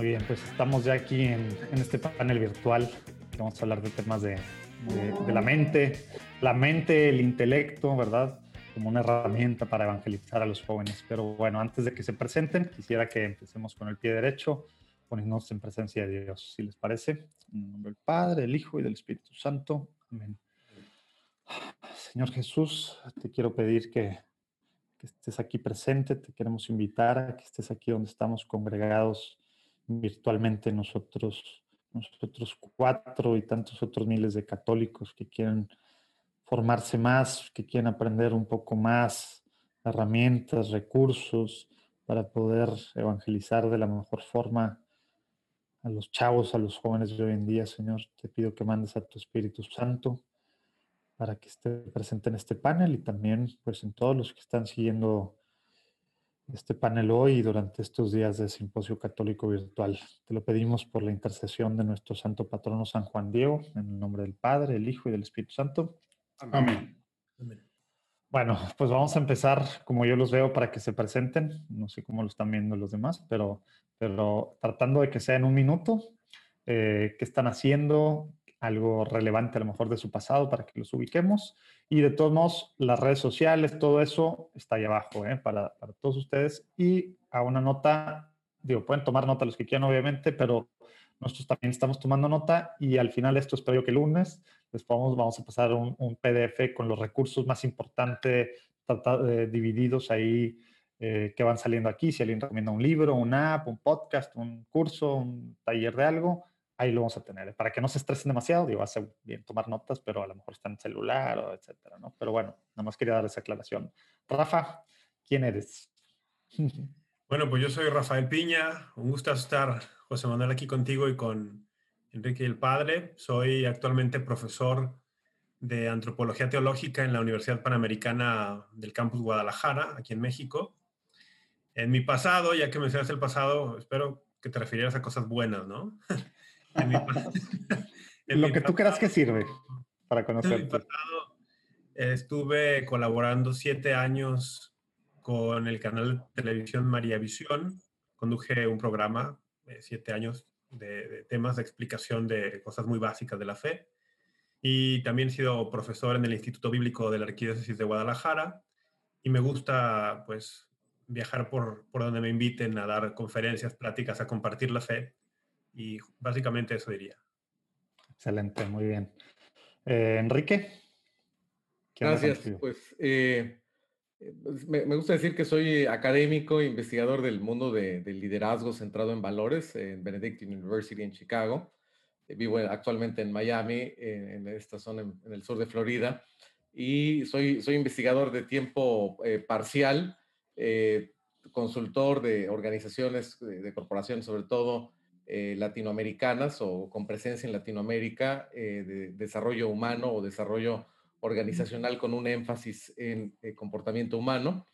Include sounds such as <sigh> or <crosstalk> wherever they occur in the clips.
Muy bien, pues estamos ya aquí en, este panel virtual. Vamos a hablar de temas de, la mente, la mente, el intelecto, ¿verdad? Como una herramienta para evangelizar a los jóvenes. Pero bueno, antes de que se presenten, quisiera que empecemos con el pie derecho, poniéndonos en presencia de Dios, si les parece. En nombre del Padre, del Hijo y del Espíritu Santo. Amén. Señor Jesús, te quiero pedir que, que estés aquí presente, te queremos invitar a que estés aquí donde estamos congregados virtualmente nosotros, nosotros cuatro y tantos otros miles de católicos que quieren formarse más, que quieren aprender un poco más, herramientas, recursos para poder evangelizar de la mejor forma a los chavos, a los jóvenes de hoy en día, Señor. Te pido que mandes a tu Espíritu Santo para que esté presente en este panel y también pues en todos los que están siguiendo este panel hoy y durante estos días de Simposio Católico Virtual. Te lo pedimos por la intercesión de nuestro Santo Patrono San Juan Diego, en el nombre del Padre, el Hijo y del Espíritu Santo. Amén. Bueno, pues vamos a empezar como yo los veo para que se presenten. No sé cómo lo están viendo los demás, pero, pero tratando de que sea en un minuto. Eh, ¿Qué están haciendo? Algo relevante a lo mejor de su pasado para que los ubiquemos y de todos modos, las redes sociales, todo eso está ahí abajo ¿eh? para, para, todos ustedes. Y a una nota, digo, pueden tomar nota los que quieran, obviamente, pero nosotros también estamos tomando nota y al final esto espero que el lunes les vamos, vamos a pasar un, un PDF con los recursos más importantes eh, divididos ahí eh, que van saliendo aquí. Si alguien recomienda un libro, una app, un podcast, un curso, un taller de algo, ahí lo vamos a tener. Para que no se estresen demasiado, digo, ser bien tomar notas, pero a lo mejor está en celular o etcétera, ¿no? Pero bueno, nada más quería dar esa aclaración. Rafa, ¿quién eres? <laughs> Bueno, pues yo soy Rafael Piña. Un gusto estar, José Manuel, aquí contigo y con Enrique el Padre. Soy actualmente profesor de Antropología Teológica en la Universidad Panamericana del Campus Guadalajara, aquí en México. En mi pasado, ya que mencionaste el pasado, espero que te refirieras a cosas buenas, ¿no? <laughs> <laughs> Lo que tú creas que sirve para conocerte. estuve colaborando siete años con el canal de televisión María Visión. Conduje un programa, eh, siete años, de, temas de explicación de cosas muy básicas de la fe. Y también he sido profesor en el Instituto Bíblico de la Arquidiócesis de Guadalajara. Y me gusta, pues, viajar por, por donde me inviten a dar conferencias, pláticas, a compartir la fe. Y básicamente eso diría. Excelente, muy bien. Eh, Enrique. Gracias. Pues, eh, pues me, gusta decir que soy académico, investigador del mundo del liderazgo centrado en valores en Benedictine University en Chicago. Eh, vivo actualmente en Miami, en, esta zona en, el sur de Florida, y soy, soy investigador de tiempo parcial, consultor de organizaciones, de corporaciones sobre todo, eh, latinoamericanas o con presencia en Latinoamérica eh, de desarrollo humano o desarrollo organizacional con un énfasis en eh, comportamiento humano.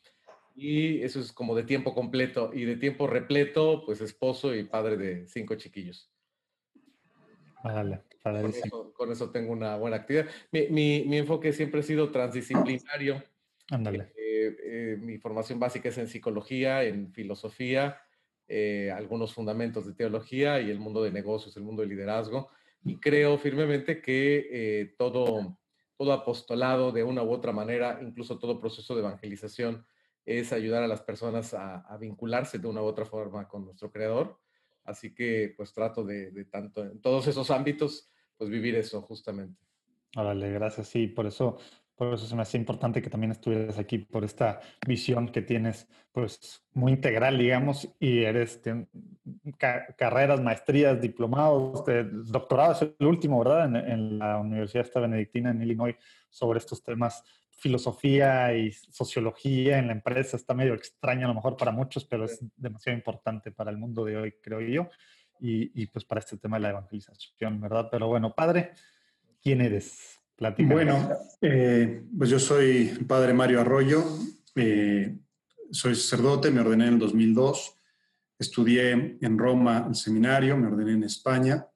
Y eso es como de tiempo completo y de tiempo repleto, pues esposo y padre de cinco chiquillos. Vale, con, eso, con, eso, tengo una buena actividad. Mi, mi, mi enfoque siempre ha sido transdisciplinario. Ándale. mi formación básica es en psicología, en filosofía, eh, algunos fundamentos de teología y el mundo de negocios, el mundo de liderazgo. Y creo firmemente que eh, todo, todo apostolado de una u otra manera, incluso todo proceso de evangelización, es ayudar a las personas a, vincularse de una u otra forma con nuestro Creador. Así que pues trato de, de, tanto en todos esos ámbitos, pues vivir eso justamente. Órale, gracias. Sí, por eso por eso se me importante que también estuvieras aquí por esta visión que tienes, pues muy integral, digamos, y eres carreras, maestrías, diplomados, doctorados, el último, ¿verdad? En, la Universidad esta Benedictina en Illinois sobre estos temas, filosofía y sociología en la empresa. Está medio extraño a lo mejor para muchos, pero es demasiado importante para el mundo de hoy, creo yo, y, y pues para este tema de la evangelización, ¿verdad? Pero bueno, padre, ¿quién eres? Bueno, eh, pues yo soy el padre Mario Arroyo, eh, soy sacerdote, me ordené en el 2002, estudié en Roma el seminario, me ordené en España,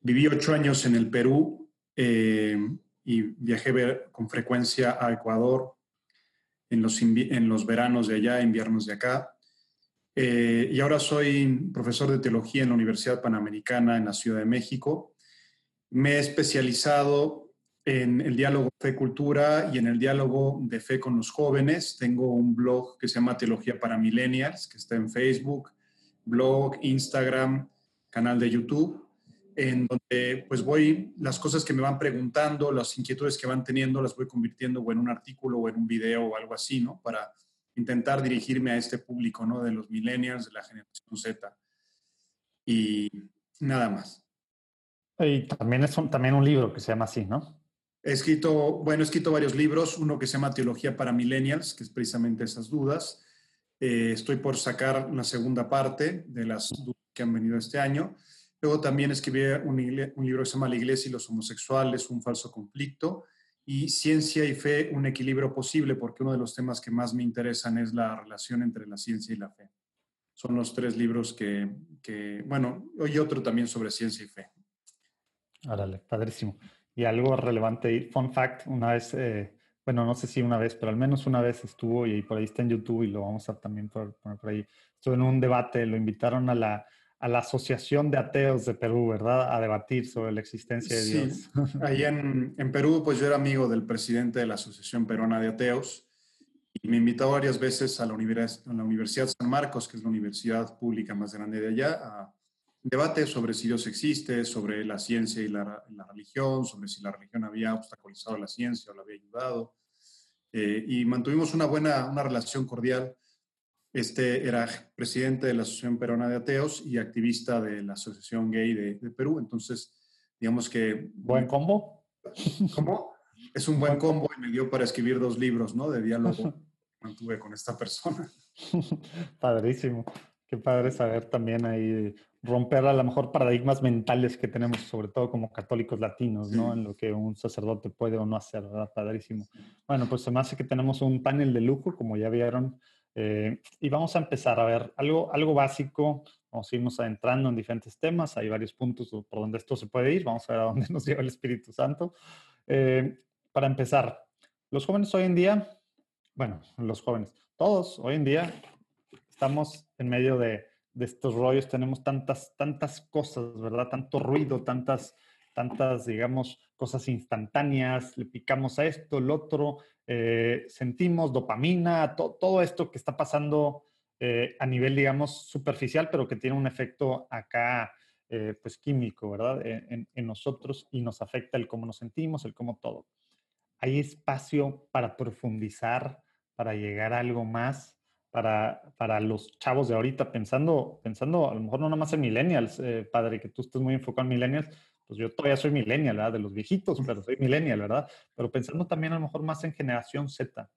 viví ocho años en el Perú eh, y viajé con frecuencia a Ecuador en los, en los veranos de allá, inviernos de acá. Eh, y ahora soy profesor de teología en la Universidad Panamericana en la Ciudad de México. Me he especializado en el diálogo fe-cultura y en el diálogo de fe con los jóvenes. Tengo un blog que se llama Teología para Millennials, que está en Facebook, blog, Instagram, canal de YouTube en donde pues voy, las cosas que me van preguntando, las inquietudes que van teniendo, las voy convirtiendo o en un artículo o en un video o algo así, ¿no? Para intentar dirigirme a este público, ¿no? De los millennials, de la generación Z. Y nada más. Y también es un, también un libro que se llama así, ¿no? He escrito, bueno, he escrito varios libros, uno que se llama Teología para Millennials, que es precisamente esas dudas. Eh, estoy por sacar una segunda parte de las dudas que han venido este año. Luego también escribí un, un, libro que se llama La Iglesia y los homosexuales, un falso conflicto, y Ciencia y Fe, un equilibrio posible, porque uno de los temas que más me interesan es la relación entre la ciencia y la fe. Son los tres libros que, que bueno, y otro también sobre ciencia y fe. Árale, padrísimo. Y algo relevante, fun fact, una vez, eh, bueno, no sé si una vez, pero al menos una vez estuvo y por ahí está en YouTube y lo vamos a también poner por ahí. Estuvo en un debate, lo invitaron a la a la Asociación de Ateos de Perú, ¿verdad? A debatir sobre la existencia de Dios. Sí. <laughs> Ahí en, en, Perú, pues yo era amigo del presidente de la Asociación Peruana de Ateos y me invitó varias veces a la, a la Universidad San Marcos, que es la universidad pública más grande de allá, a debate sobre si Dios existe, sobre la ciencia y la, la religión, sobre si la religión había obstaculizado la ciencia o la había ayudado. Eh, y mantuvimos una buena, una relación cordial este era presidente de la Asociación Peruana de Ateos y activista de la Asociación Gay de, Perú. Entonces, digamos que... ¿Buen combo? ¿Cómo? Es un buen combo y me dio para escribir dos libros, ¿no? De diálogo que <laughs> mantuve con esta persona. Padrísimo. Qué padre saber también ahí romper a lo mejor paradigmas mentales que tenemos, sobre todo como católicos latinos, ¿no? En lo que un sacerdote puede o no hacer, ¿verdad? Padrísimo. Bueno, pues se me hace que tenemos un panel de lujo, como ya vieron, eh, y vamos a empezar a ver algo, algo básico. Vamos a irnos adentrando en diferentes temas. Hay varios puntos por donde esto se puede ir. Vamos a ver a dónde <laughs> nos lleva el Espíritu Santo. Eh, para empezar, los jóvenes hoy en día, bueno, los jóvenes, todos hoy en día estamos en medio de, de estos rollos. Tenemos tantas, tantas cosas, ¿verdad? Tanto ruido, tantas, tantas, digamos, cosas instantáneas, le picamos a esto, el otro, eh, sentimos dopamina, todo esto que está pasando eh, a nivel, digamos, superficial, pero que tiene un efecto acá, eh, pues químico, ¿verdad? En, en, nosotros y nos afecta el cómo nos sentimos, el cómo todo. Hay espacio para profundizar, para llegar a algo más, para, para los chavos de ahorita, pensando, pensando a lo mejor no nada más en millennials, padre, que tú estés muy enfocado en millennials, pues yo todavía soy millennial, ¿verdad? De los viejitos, pero soy millennial, ¿verdad? Pero pensando también a lo mejor más en generación Z.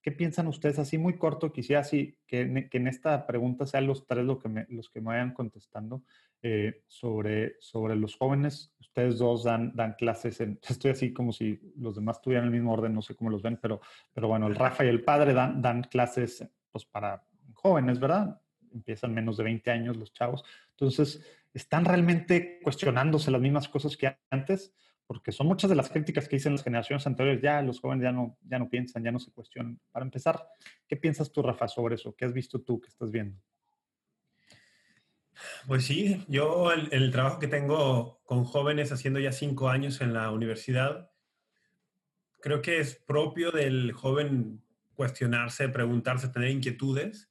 ¿Qué piensan ustedes? Así muy corto, quisiera así que, que en esta pregunta sean los tres lo que los que me vayan contestando eh, sobre, sobre los jóvenes. Ustedes dos dan, dan clases, en, <laughs> estoy así como si los demás tuvieran el mismo orden, no sé cómo los ven, pero, pero bueno, el Rafa y el padre dan, dan clases pues para jóvenes, ¿verdad? Empiezan menos de 20 años los chavos. Entonces, ¿están realmente cuestionándose las mismas cosas que antes? Porque son muchas de las críticas que dicen las generaciones anteriores, ya los jóvenes ya no, ya no piensan, ya no se cuestionan. Para empezar, ¿qué piensas tú, Rafa, sobre eso? ¿Qué has visto tú, qué estás viendo? Pues sí, yo el, el, trabajo que tengo con jóvenes haciendo ya cinco años en la universidad, creo que es propio del joven cuestionarse, preguntarse, tener inquietudes,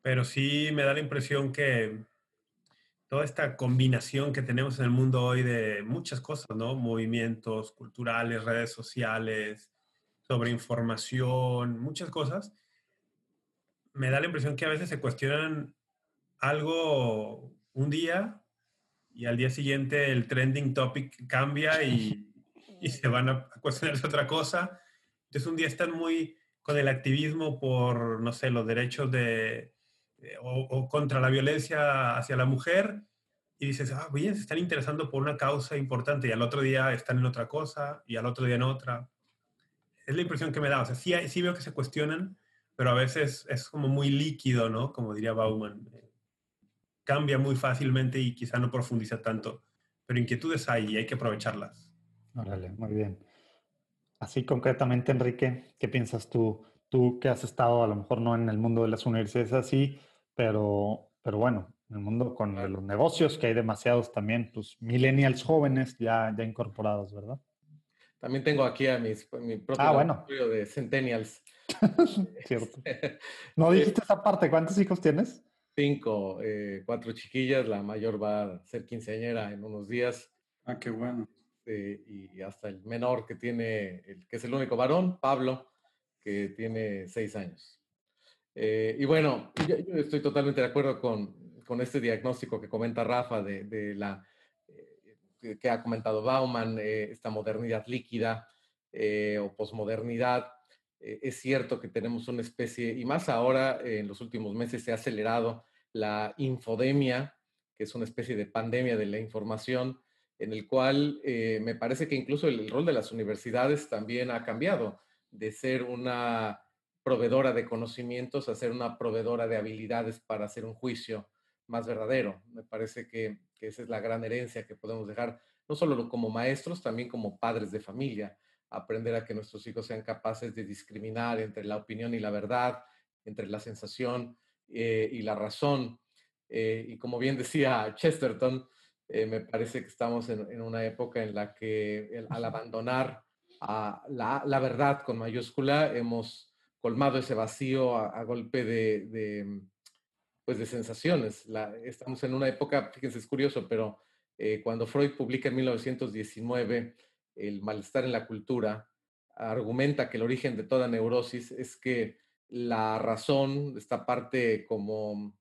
pero sí me da la impresión que toda esta combinación que tenemos en el mundo hoy de muchas cosas, ¿no? Movimientos culturales, redes sociales, sobre información, muchas cosas. Me da la impresión que a veces se cuestionan algo un día y al día siguiente el trending topic cambia y, y se van a cuestionarse otra cosa. Entonces un día están muy con el activismo por, no sé, los derechos de, eh, o, contra la violencia hacia la mujer y dices, ah, bien, se están interesando por una causa importante y al otro día están en otra cosa y al otro día en otra. Es la impresión que me da. O sea, sí, sí veo que se cuestionan, pero a veces es como muy líquido, ¿no? Como diría Bauman. Cambia muy fácilmente y quizá no profundiza tanto. Pero inquietudes hay y hay que aprovecharlas. Órale, muy bien. Así concretamente, Enrique, ¿qué piensas tú? Tú que has estado a lo mejor no en el mundo de las universidades así, pero, pero bueno, en el mundo con los negocios, que hay demasiados también, pues millennials jóvenes ya, ya incorporados, ¿verdad? También tengo aquí a mis, mi propio ah, bueno. de centennials. <laughs> Cierto. ¿No dijiste esa parte? ¿Cuántos hijos tienes? Cinco, eh, cuatro chiquillas, la mayor va a ser quinceañera en unos días. Ah, qué bueno. Eh, y hasta el menor que tiene, el, que es el único varón, Pablo, que tiene seis años. Eh, y bueno, yo, estoy totalmente de acuerdo con, con, este diagnóstico que comenta Rafa de, de la que ha comentado Bauman, esta modernidad líquida o posmodernidad. es cierto que tenemos una especie, y más ahora en los últimos meses se ha acelerado la infodemia, que es una especie de pandemia de la información, en el cual eh, me parece que incluso el, rol de las universidades también ha cambiado de ser una proveedora de conocimientos a ser una proveedora de habilidades para hacer un juicio más verdadero. Me parece que, esa es la gran herencia que podemos dejar, no solo como maestros, también como padres de familia, aprender a que nuestros hijos sean capaces de discriminar entre la opinión y la verdad, entre la sensación eh, y la razón. Eh, y como bien decía Chesterton, eh, me parece que estamos en, una época en la que al abandonar a la, verdad con mayúscula, hemos colmado ese vacío a, golpe de, pues de sensaciones. estamos en una época, fíjense, es curioso, pero cuando Freud publica en 1919 El malestar en la cultura, argumenta que el origen de toda neurosis es que la razón, esta parte como,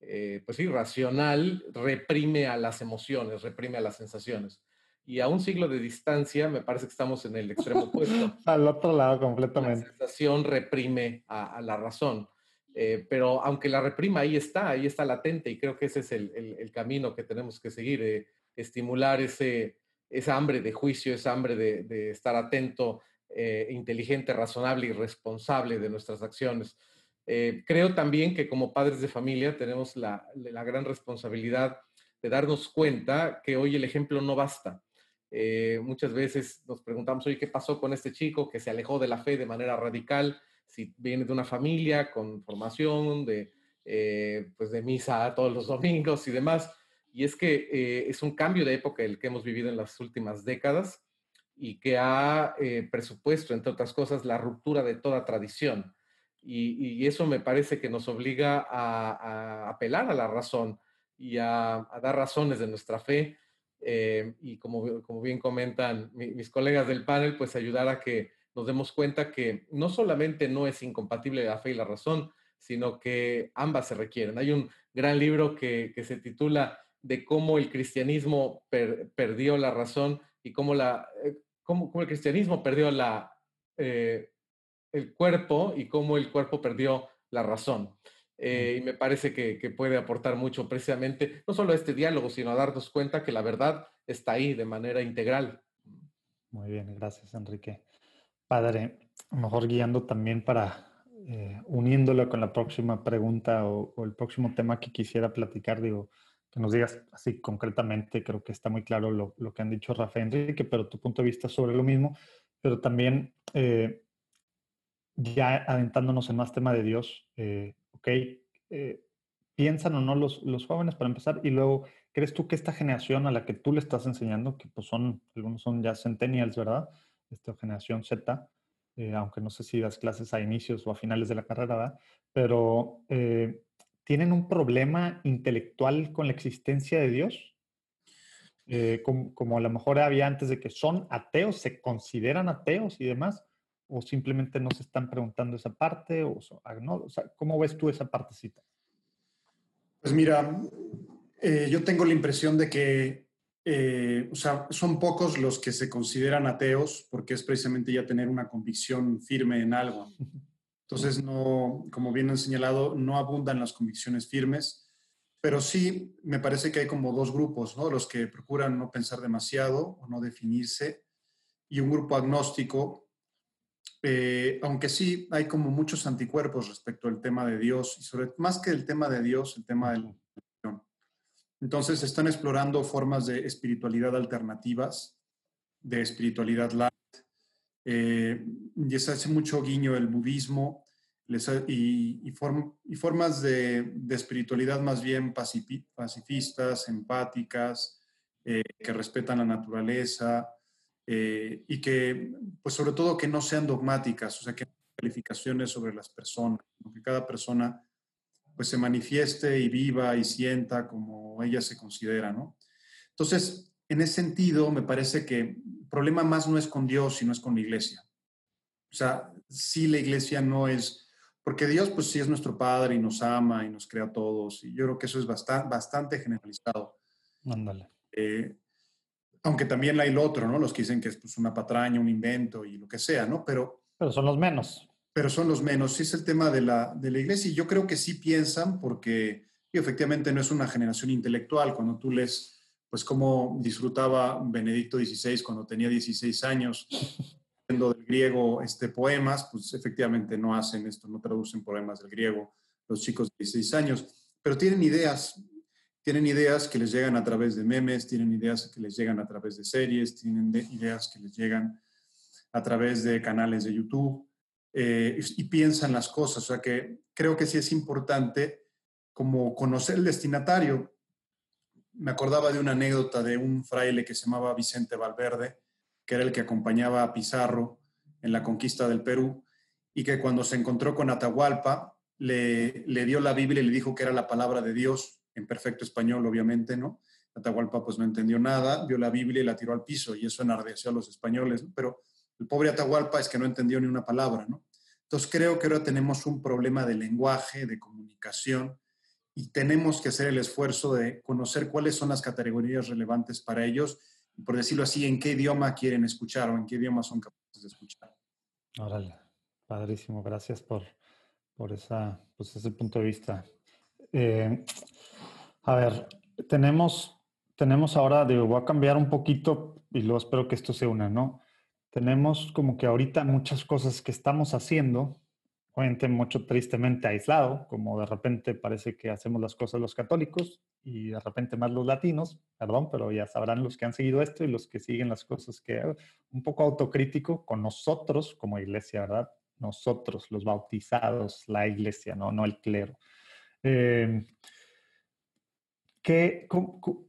eh, pues sí, racional, reprime a las emociones, reprime a las sensaciones. Y a un siglo de distancia, me parece que estamos en el extremo opuesto. <laughs> Al otro lado, completamente. La sensación reprime a, la razón. Eh, pero aunque la reprima, ahí está, ahí está latente, y creo que ese es el, camino que tenemos que seguir, eh, estimular ese, esa hambre de juicio, esa hambre de, de estar atento eh, inteligente, razonable y responsable de nuestras acciones. Eh, creo también que como padres de familia tenemos la, gran responsabilidad de darnos cuenta que hoy el ejemplo no basta. Eh, muchas veces nos preguntamos, oye, ¿qué pasó con este chico que se alejó de la fe de manera radical? Si viene de una familia con formación, de, pues de misa todos los <laughs> domingos y demás. Y es que es un cambio de época el que hemos vivido en las últimas décadas y que ha eh, presupuesto, entre otras cosas, la ruptura de toda tradición. Y, eso me parece que nos obliga a, apelar a la razón y a, dar razones de nuestra fe. Eh, y como, como, bien comentan mis colegas del panel, pues ayudar a que nos demos cuenta que no solamente no es incompatible la fe y la razón, sino que ambas se requieren. Hay un gran libro que, que se titula de cómo el cristianismo perdió la razón y cómo la, eh, cómo, el cristianismo perdió la, eh, el cuerpo y cómo el cuerpo perdió la razón. Eh, y me parece que, que, puede aportar mucho precisamente, no solo a este diálogo, sino a darnos cuenta que la verdad está ahí de manera integral. Muy bien, gracias Enrique. Padre, mejor guiando también para, eh, uniéndolo con la próxima pregunta o, o, el próximo tema que quisiera platicar, digo, que nos digas así concretamente, creo que está muy claro lo, lo que han dicho Rafa y Enrique, pero tu punto de vista sobre lo mismo, pero también eh, ya adentrándonos en más tema de Dios, eh, ok, eh, piensan o no los, los, jóvenes para empezar y luego, ¿crees tú que esta generación a la que tú le estás enseñando, que pues son, algunos son ya centennials, ¿verdad? Esta generación Z, aunque no sé si das clases a inicios o a finales de la carrera, ¿verdad? Pero tienen un problema intelectual con la existencia de Dios, eh, como, a lo mejor había antes de que son ateos, se consideran ateos y demás, o simplemente no se están preguntando esa parte, o, no, ¿cómo ves tú esa partecita? Pues mira, eh, yo tengo la impresión de que eh, o sea, son pocos los que se consideran ateos porque es precisamente ya tener una convicción firme en algo. <laughs> Entonces, no, como bien han señalado, no abundan las convicciones firmes, pero sí me parece que hay como dos grupos, ¿no? Los que procuran no pensar demasiado o no definirse, y un grupo agnóstico, eh, aunque sí hay como muchos anticuerpos respecto al tema de Dios, y sobre más que el tema de Dios, el tema de la religión. Entonces, están explorando formas de espiritualidad alternativas, de espiritualidad light, eh, y se hace mucho guiño el budismo, y, y, formas de, espiritualidad más bien pacifistas, empáticas, eh, que respetan la naturaleza eh, y que, pues sobre todo, que no sean dogmáticas, o sea, que calificaciones sobre las personas, que cada persona pues se manifieste y viva y sienta como ella se considera, ¿no? Entonces, en ese sentido, me parece que el problema más no es con Dios, sino es con la iglesia. O sea, si la iglesia no es porque Dios, pues sí es nuestro Padre y nos ama y nos crea a todos. Y yo creo que eso es bastante, bastante generalizado. Ándale. Eh, aunque también hay el otro, ¿no? Los que dicen que es pues, una patraña, un invento y lo que sea, ¿no? Pero, pero son los menos. Pero son los menos. Sí es el tema de la, de la iglesia y yo creo que sí piensan porque efectivamente no es una generación intelectual. Cuando tú lees, pues cómo disfrutaba Benedicto XVI cuando tenía 16 años <laughs> del griego este, poemas, pues efectivamente no hacen esto, no traducen poemas del griego los chicos de 16 años, pero tienen ideas, tienen ideas que les llegan a través de memes, tienen ideas que les llegan a través de series, tienen ideas que les llegan a través de canales de YouTube eh, y, y piensan las cosas. O sea que creo que sí es importante como conocer el destinatario. Me acordaba de una anécdota de un fraile que se llamaba Vicente Valverde, que era el que acompañaba a Pizarro en la conquista del Perú, y que cuando se encontró con Atahualpa, le, le dio la Biblia y le dijo que era la palabra de Dios, en perfecto español, obviamente, ¿no? Atahualpa pues no entendió nada, vio la Biblia y la tiró al piso, y eso enardeció a los españoles, pero el pobre Atahualpa es que no entendió ni una palabra, ¿no? Entonces creo que ahora tenemos un problema de lenguaje, de comunicación, y tenemos que hacer el esfuerzo de conocer cuáles son las categorías relevantes para ellos por decirlo así, en qué idioma quieren escuchar o en qué idioma son capaces de escuchar. Órale, padrísimo, gracias por, por esa, pues ese punto de vista. Eh, a ver, tenemos, tenemos ahora, digo, voy a cambiar un poquito y luego espero que esto se una, ¿no? Tenemos como que ahorita muchas cosas que estamos haciendo obviamente mucho tristemente aislado, como de repente parece que hacemos las cosas los católicos y de repente más los latinos, perdón, pero ya sabrán los que han seguido esto y los que siguen las cosas que un poco autocrítico con nosotros como iglesia, ¿verdad? Nosotros, los bautizados, la iglesia, no, no el clero. Eh, que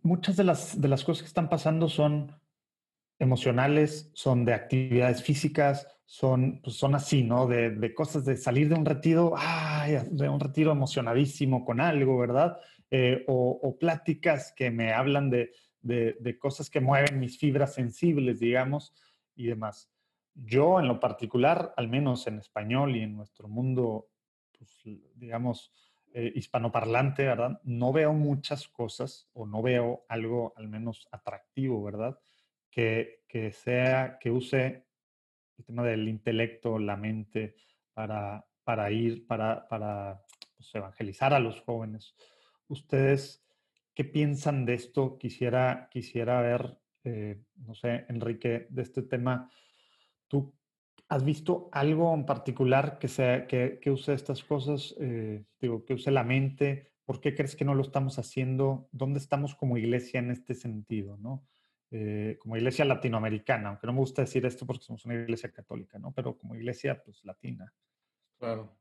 muchas de las, de las cosas que están pasando son emocionales, son de actividades físicas, son, pues son así, ¿no? De, cosas de salir de un retiro, ay, de un retiro emocionadísimo con algo, ¿verdad? Eh, o, pláticas que me hablan de, de, cosas que mueven mis fibras sensibles, digamos, y demás. Yo, en lo particular, al menos en español y en nuestro mundo, pues, digamos, eh, hispanoparlante, ¿verdad? No veo muchas cosas o no veo algo al menos atractivo, ¿verdad? Que, que sea, que use el tema del intelecto, la mente, para, para ir, para, para pues, evangelizar a los jóvenes. ¿Ustedes qué piensan de esto? Quisiera, quisiera ver, eh, no sé, Enrique, de este tema. ¿Tú has visto algo en particular que, sea, que, que use estas cosas? Eh, digo, que use la mente. ¿Por qué crees que no lo estamos haciendo? ¿Dónde estamos como iglesia en este sentido? ¿no? Eh, como iglesia latinoamericana, aunque no me gusta decir esto porque somos una iglesia católica, ¿no? Pero como iglesia, pues, latina. Claro.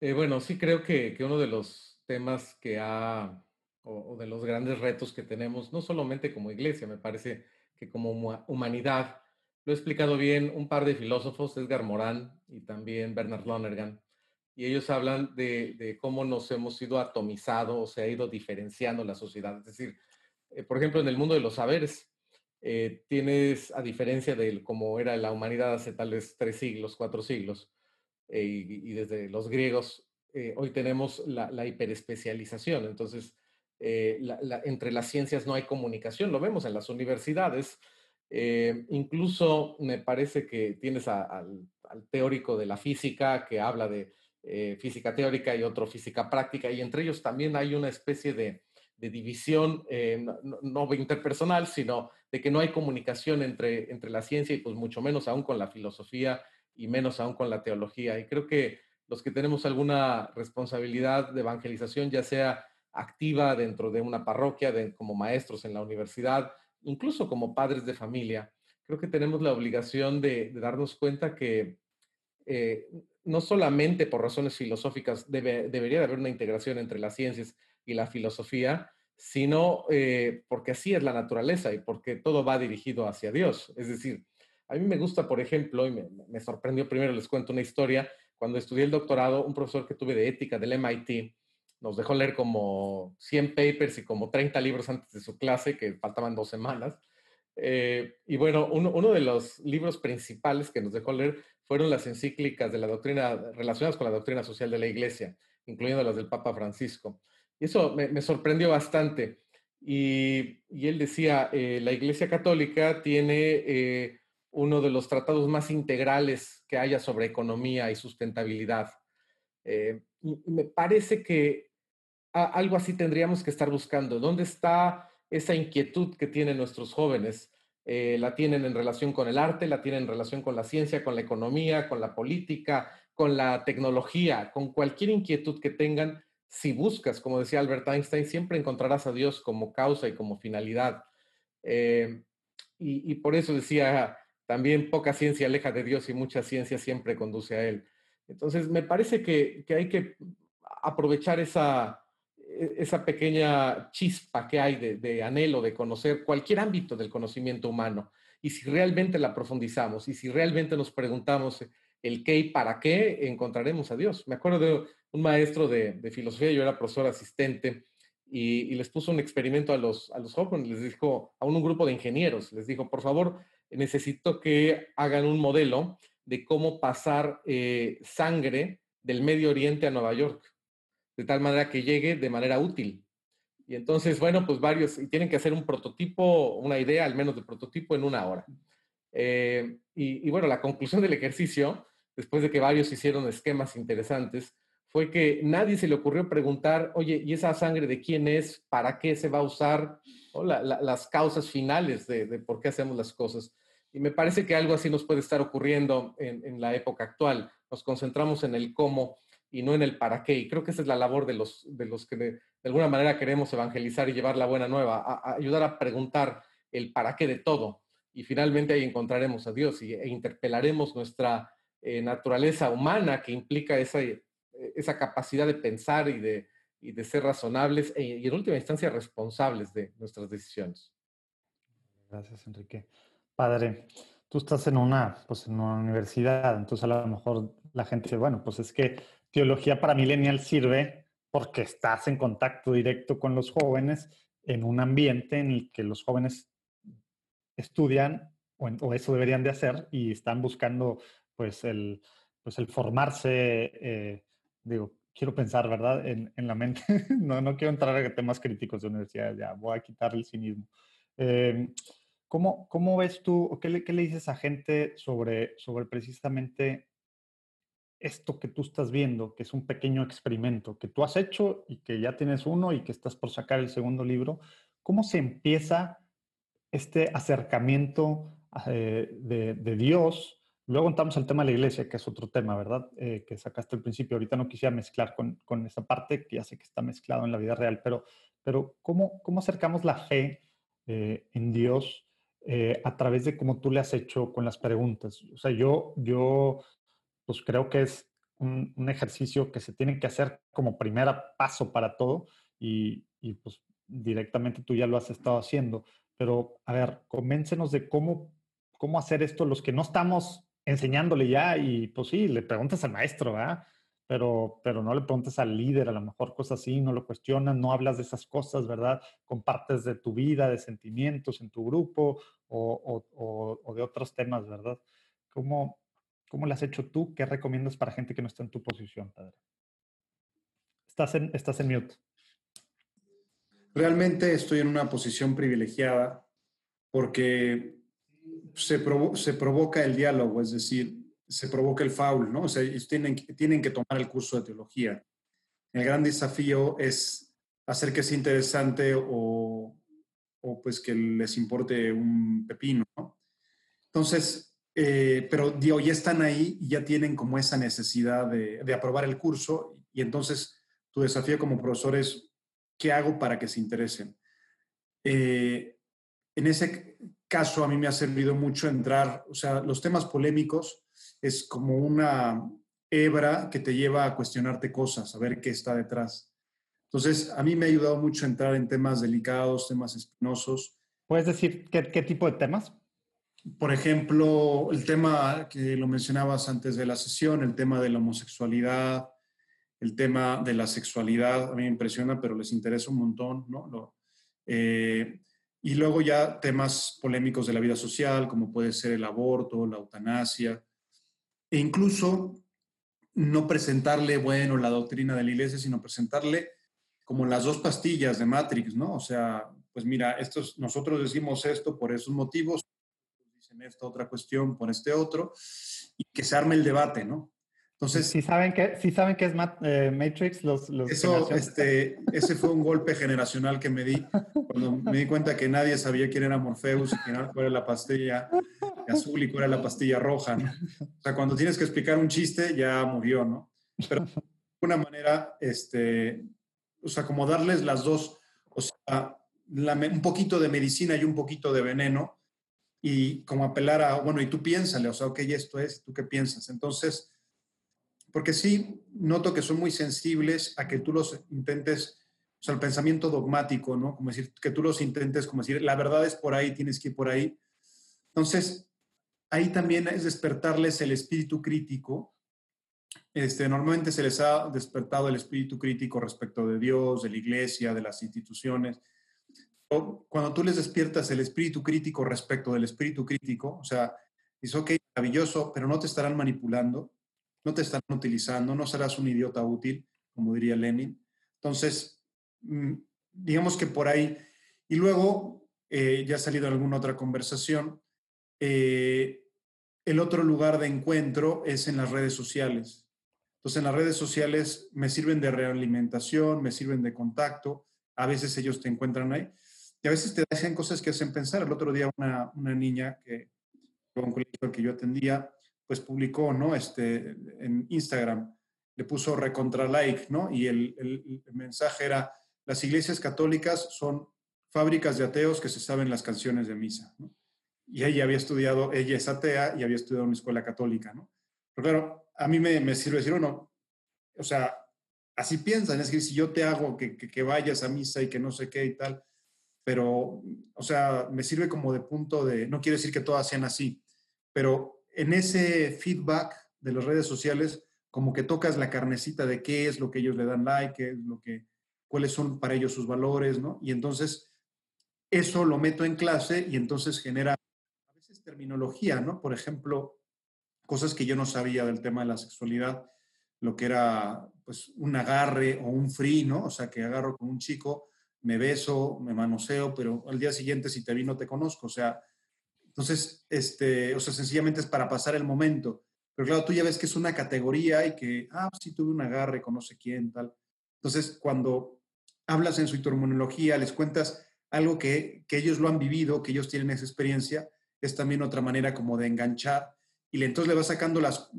Eh, bueno, sí creo que, que, uno de los temas que ha, o, de los grandes retos que tenemos, no solamente como iglesia, me parece que como humanidad, lo he explicado bien un par de filósofos, Edgar Morán y también Bernard Lonergan, y ellos hablan de, de cómo nos hemos ido atomizado o se ha ido diferenciando la sociedad. Es decir, eh, por ejemplo, en el mundo de los saberes, eh, tienes, a diferencia de cómo era la humanidad hace tal vez tres siglos, cuatro siglos, eh, y, desde los griegos, hoy tenemos la, hiperespecialización. Entonces, entre las ciencias no hay comunicación, lo vemos en las universidades. Incluso me parece que tienes al, teórico de la física que habla de física teórica y otro física práctica, y entre ellos también hay una especie de, de división, eh, no, interpersonal, sino de que no hay comunicación entre, entre la ciencia y pues mucho menos aún con la filosofía y menos aún con la teología. Y creo que los que tenemos alguna responsabilidad de evangelización, ya sea activa dentro de una parroquia, de, como maestros en la universidad, incluso como padres de familia, creo que tenemos la obligación de, darnos cuenta que eh, no solamente por razones filosóficas debería de haber una integración entre las ciencias y la filosofía, sino eh, porque así es la naturaleza y porque todo va dirigido hacia Dios. Es decir, a mí me gusta, por ejemplo, y me, sorprendió primero, les cuento una historia, cuando estudié el doctorado, un profesor que tuve de ética del MIT nos dejó leer como 100 papers y como 30 libros antes de su clase, que faltaban dos semanas. Eh, y bueno, uno, de los libros principales que nos dejó leer fueron las encíclicas de la doctrina relacionadas con la doctrina social de la Iglesia, incluyendo las del Papa Francisco. Y eso me, sorprendió bastante. Y, él decía, eh, la Iglesia Católica tiene eh, uno de los tratados más integrales que haya sobre economía y sustentabilidad. y me parece que algo así tendríamos que estar buscando. ¿Dónde está esa inquietud que tienen nuestros jóvenes. Eh, la tienen en relación con el arte, la tienen en relación con la ciencia, con la economía, con la política, con la tecnología, con cualquier inquietud que tengan. Si buscas, como decía Albert Einstein, siempre encontrarás a Dios como causa y como finalidad. Eh, y, por eso decía también poca ciencia aleja de Dios y mucha ciencia siempre conduce a Él. Entonces, me parece que hay que aprovechar esa, esa pequeña chispa que hay de, anhelo de conocer cualquier ámbito del conocimiento humano. Y si realmente la profundizamos y si realmente nos preguntamos el qué y para qué, encontraremos a Dios. Me acuerdo de un maestro de, filosofía, yo era profesor asistente, y, les puso un experimento a los, a los jóvenes, les dijo a un, grupo de ingenieros, les dijo, por favor, necesito que hagan un modelo de cómo pasar eh, sangre del Medio Oriente a Nueva York de tal manera que llegue de manera útil. Y entonces, bueno, pues varios, y tienen que hacer un prototipo, una idea al menos de prototipo en una hora. Eh, y, bueno, la conclusión del ejercicio, después de que varios hicieron esquemas interesantes, fue que nadie se le ocurrió preguntar, oye, ¿y esa sangre de quién es? ¿Para qué se va a usar? Las causas finales de, por qué hacemos las cosas. Y me parece que algo así nos puede estar ocurriendo en, en la época actual. Nos concentramos en el cómo y no en el para qué. Y creo que esa es la labor de los, de los que de, alguna manera queremos evangelizar y llevar la buena nueva, a, ayudar a preguntar el para qué de todo. Y finalmente ahí encontraremos a Dios y, e interpelaremos nuestra eh, naturaleza humana que implica esa, eh, esa capacidad de pensar y de, y de ser razonables e, y en última instancia responsables de nuestras decisiones. Gracias, Enrique. Padre, tú estás en una, pues, en una universidad, entonces a lo mejor la gente dice, bueno, pues es que teología para millennial sirve porque estás en contacto directo con los jóvenes en un ambiente en el que los jóvenes estudian o, eso deberían de hacer y están buscando pues el, pues el formarse, eh, digo, quiero pensar, ¿verdad? En, la mente. <laughs> no, no quiero entrar a temas críticos de universidades, ya voy a quitar el cinismo. Eh, ¿cómo, ¿cómo, ves tú, o qué le, qué le, dices a gente sobre, sobre precisamente esto que tú estás viendo, que es un pequeño experimento que tú has hecho y que ya tienes uno y que estás por sacar el segundo libro, ¿cómo se empieza este acercamiento eh, de, Dios? Luego entramos al tema de la iglesia, que es otro tema, ¿verdad? Eh, que sacaste al principio. Ahorita no quisiera mezclar con, con, esa parte, que ya sé que está mezclado en la vida real, pero, pero ¿cómo, cómo acercamos la fe eh, en Dios a través de cómo tú le has hecho con las preguntas? O sea, yo, yo pues creo que es un, ejercicio que se tiene que hacer como primer paso para todo y, pues directamente tú ya lo has estado haciendo. Pero a ver, convéncenos de cómo, cómo hacer esto los que no estamos enseñándole ya y pues sí, le preguntas al maestro, ¿verdad? Pero, pero no le preguntas al líder, a lo mejor cosas así, no lo cuestionas, no hablas de esas cosas, ¿verdad? Compartes de tu vida, de sentimientos en tu grupo o, o, o de otros temas, ¿verdad? ¿Cómo, ¿Cómo lo has hecho tú? ¿Qué recomiendas para gente que no está en tu posición, padre? Estás en, estás en mute. Realmente estoy en una posición privilegiada porque se, se provoca el diálogo, es decir, se provoca el foul, ¿no? O sea, tienen, tienen que tomar el curso de teología. El gran desafío es hacer que sea interesante o, o pues que les importe un pepino, ¿no? Entonces, eh, pero digo, ya están ahí y ya tienen como esa necesidad de, aprobar el curso y entonces tu desafío como profesor es, ¿qué hago para que se interesen? Eh, en ese caso a mí me ha servido mucho entrar, o sea, los temas polémicos es como una, hebra que te lleva a cuestionarte cosas, a ver qué está detrás. Entonces, a mí me ha ayudado mucho entrar en temas delicados, temas espinosos. ¿Puedes decir qué tipo de temas? Por ejemplo, el tema que lo mencionabas antes de la sesión, el tema de la homosexualidad, el tema de la sexualidad, a mí me impresiona, pero les interesa un montón, ¿no? Lo, eh, y luego ya temas polémicos de la vida social, como puede ser el aborto, la eutanasia, e incluso no presentarle, bueno, la doctrina de la iglesia, sino presentarle como las dos pastillas de Matrix, ¿no? O sea, pues mira, estos, nosotros decimos esto por esos motivos, dicen esta otra cuestión por este otro, y que se arme el debate, ¿no? Entonces, si saben que, si saben que es eh, Matrix, los, los eso, este, ese fue un golpe generacional que me di cuando me di cuenta que nadie sabía quién era Morpheus, quién era, la pastilla azul y cuál era la pastilla roja. ¿no? O sea, cuando tienes que explicar un chiste, ya murió, ¿no? Pero de alguna manera, este, o sea, como darles las dos, o sea, un poquito de medicina y un poquito de veneno, y como apelar a, bueno, y tú piénsale, o sea, ok, esto es, ¿tú qué piensas? Entonces, porque sí noto que son muy sensibles a que tú los intentes, o sea, el pensamiento dogmático, ¿no? Como decir, que tú los intentes, como decir, la verdad es por ahí, tienes que ir por ahí. Entonces, ahí también es despertarles el espíritu crítico. Este, normalmente se les ha despertado el espíritu crítico respecto de Dios, de la iglesia, de las instituciones. Cuando tú les despiertas el espíritu crítico respecto del espíritu crítico, o sea, es ok, maravilloso, pero no te estarán manipulando, no te están utilizando, no serás un idiota útil, como diría Lenin. Entonces, mm, digamos que por ahí, y luego, eh, ya ha salido alguna otra conversación, eh, el otro lugar de encuentro es en las redes sociales. Entonces, en las redes sociales me sirven de realimentación, me sirven de contacto, a veces ellos te encuentran ahí, y a veces te dicen cosas que hacen pensar. El otro día una, una niña que, un colegio que yo atendía, pues publicó, ¿no? Este, en Instagram, le puso recontra like, ¿no? Y el, el, mensaje era, las iglesias católicas son fábricas de ateos que se saben las canciones de misa. Y ella había estudiado, ella es atea y había estudiado en una escuela católica, ¿no? Pero claro, a mí me, me sirve decir, no, o sea, así piensan, es que si yo te hago que, que, que, vayas a misa y que no sé qué y tal, pero, o sea, me sirve como de punto de, no quiere decir que todas sean así, pero en ese feedback de las redes sociales, como que tocas la carnecita de qué es lo que ellos le dan like, qué es lo que, cuáles son para ellos sus valores, ¿no? Y entonces eso lo meto en clase y entonces genera a veces terminología, ¿no? Por ejemplo, cosas que yo no sabía del tema de la sexualidad, lo que era pues un agarre o un free, ¿no? O sea, que agarro con un chico, me beso, me manoseo, pero al día siguiente si te vi no te conozco, o sea, entonces, este, o sea, sencillamente es para pasar el momento. Pero claro, tú ya ves que es una categoría y que, ah, sí tuve un agarre con no sé quién, tal. Entonces, cuando hablas en su terminología, les cuentas algo que, que ellos lo han vivido, que ellos tienen esa experiencia, es también otra manera como de enganchar. Y entonces le vas sacando las,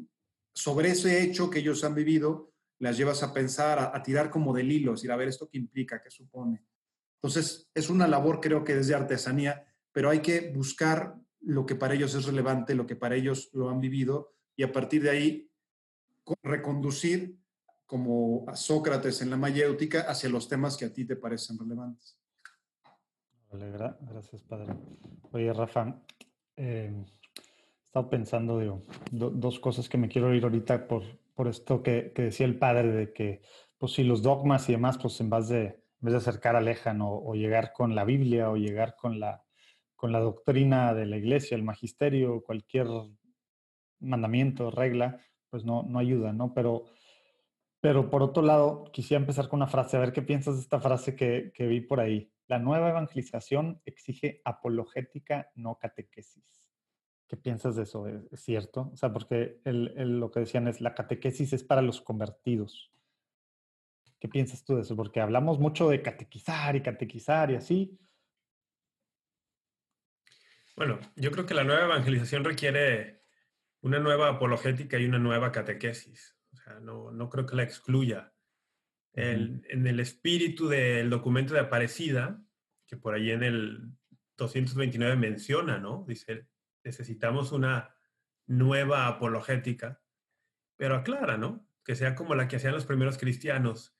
sobre ese hecho que ellos han vivido, las llevas a pensar, a, tirar como del hilo, decir, a ver, ¿esto qué implica? ¿Qué supone? Entonces, es una labor creo que desde artesanía, pero hay que buscar lo que para ellos es relevante, lo que para ellos lo han vivido, y a partir de ahí reconducir como a Sócrates en la mayéutica hacia los temas que a ti te parecen relevantes. Vale, gracias, padre. Oye, Rafa, eh, he estado pensando, digo, dos cosas que me quiero ir ahorita por, por esto que, que, decía el padre, de que, pues si los dogmas y demás, pues en vez de, en vez de acercar alejan o, o llegar con la Biblia o llegar con la, con la doctrina de la iglesia, el magisterio, cualquier mandamiento, regla, pues no, no ayuda, ¿no? Pero, pero por otro lado, quisiera empezar con una frase, a ver qué piensas de esta frase que, que vi por ahí. La nueva evangelización exige apologética, no catequesis. ¿Qué piensas de eso? ¿Es cierto? O sea, porque el, lo que decían es la catequesis es para los convertidos. ¿Qué piensas tú de eso? Porque hablamos mucho de catequizar y catequizar y así, bueno, yo creo que la nueva evangelización requiere una nueva apologética y una nueva catequesis. O sea, no, no creo que la excluya. El, en el espíritu del documento de Aparecida, que por ahí en el 229 menciona, ¿no? Dice, necesitamos una nueva apologética. pero aclara, ¿no? Que sea como la que hacían los primeros cristianos,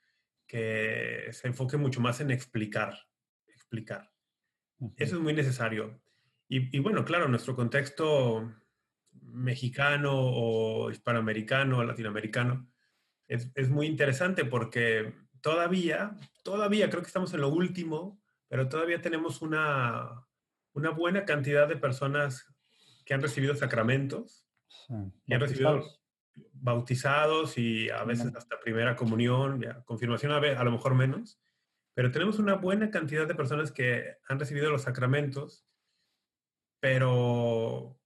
que se enfoque mucho más en explicar, explicar. Eso es muy necesario. Y, y, bueno, claro, nuestro contexto mexicano o hispanoamericano o latinoamericano es, es, muy interesante porque todavía, todavía creo que estamos en lo último, pero todavía tenemos una, una buena cantidad de personas que han recibido sacramentos, que han recibido bautizados y a veces hasta primera comunión, confirmación a, a lo mejor menos, pero tenemos una buena cantidad de personas que han recibido los sacramentos, pero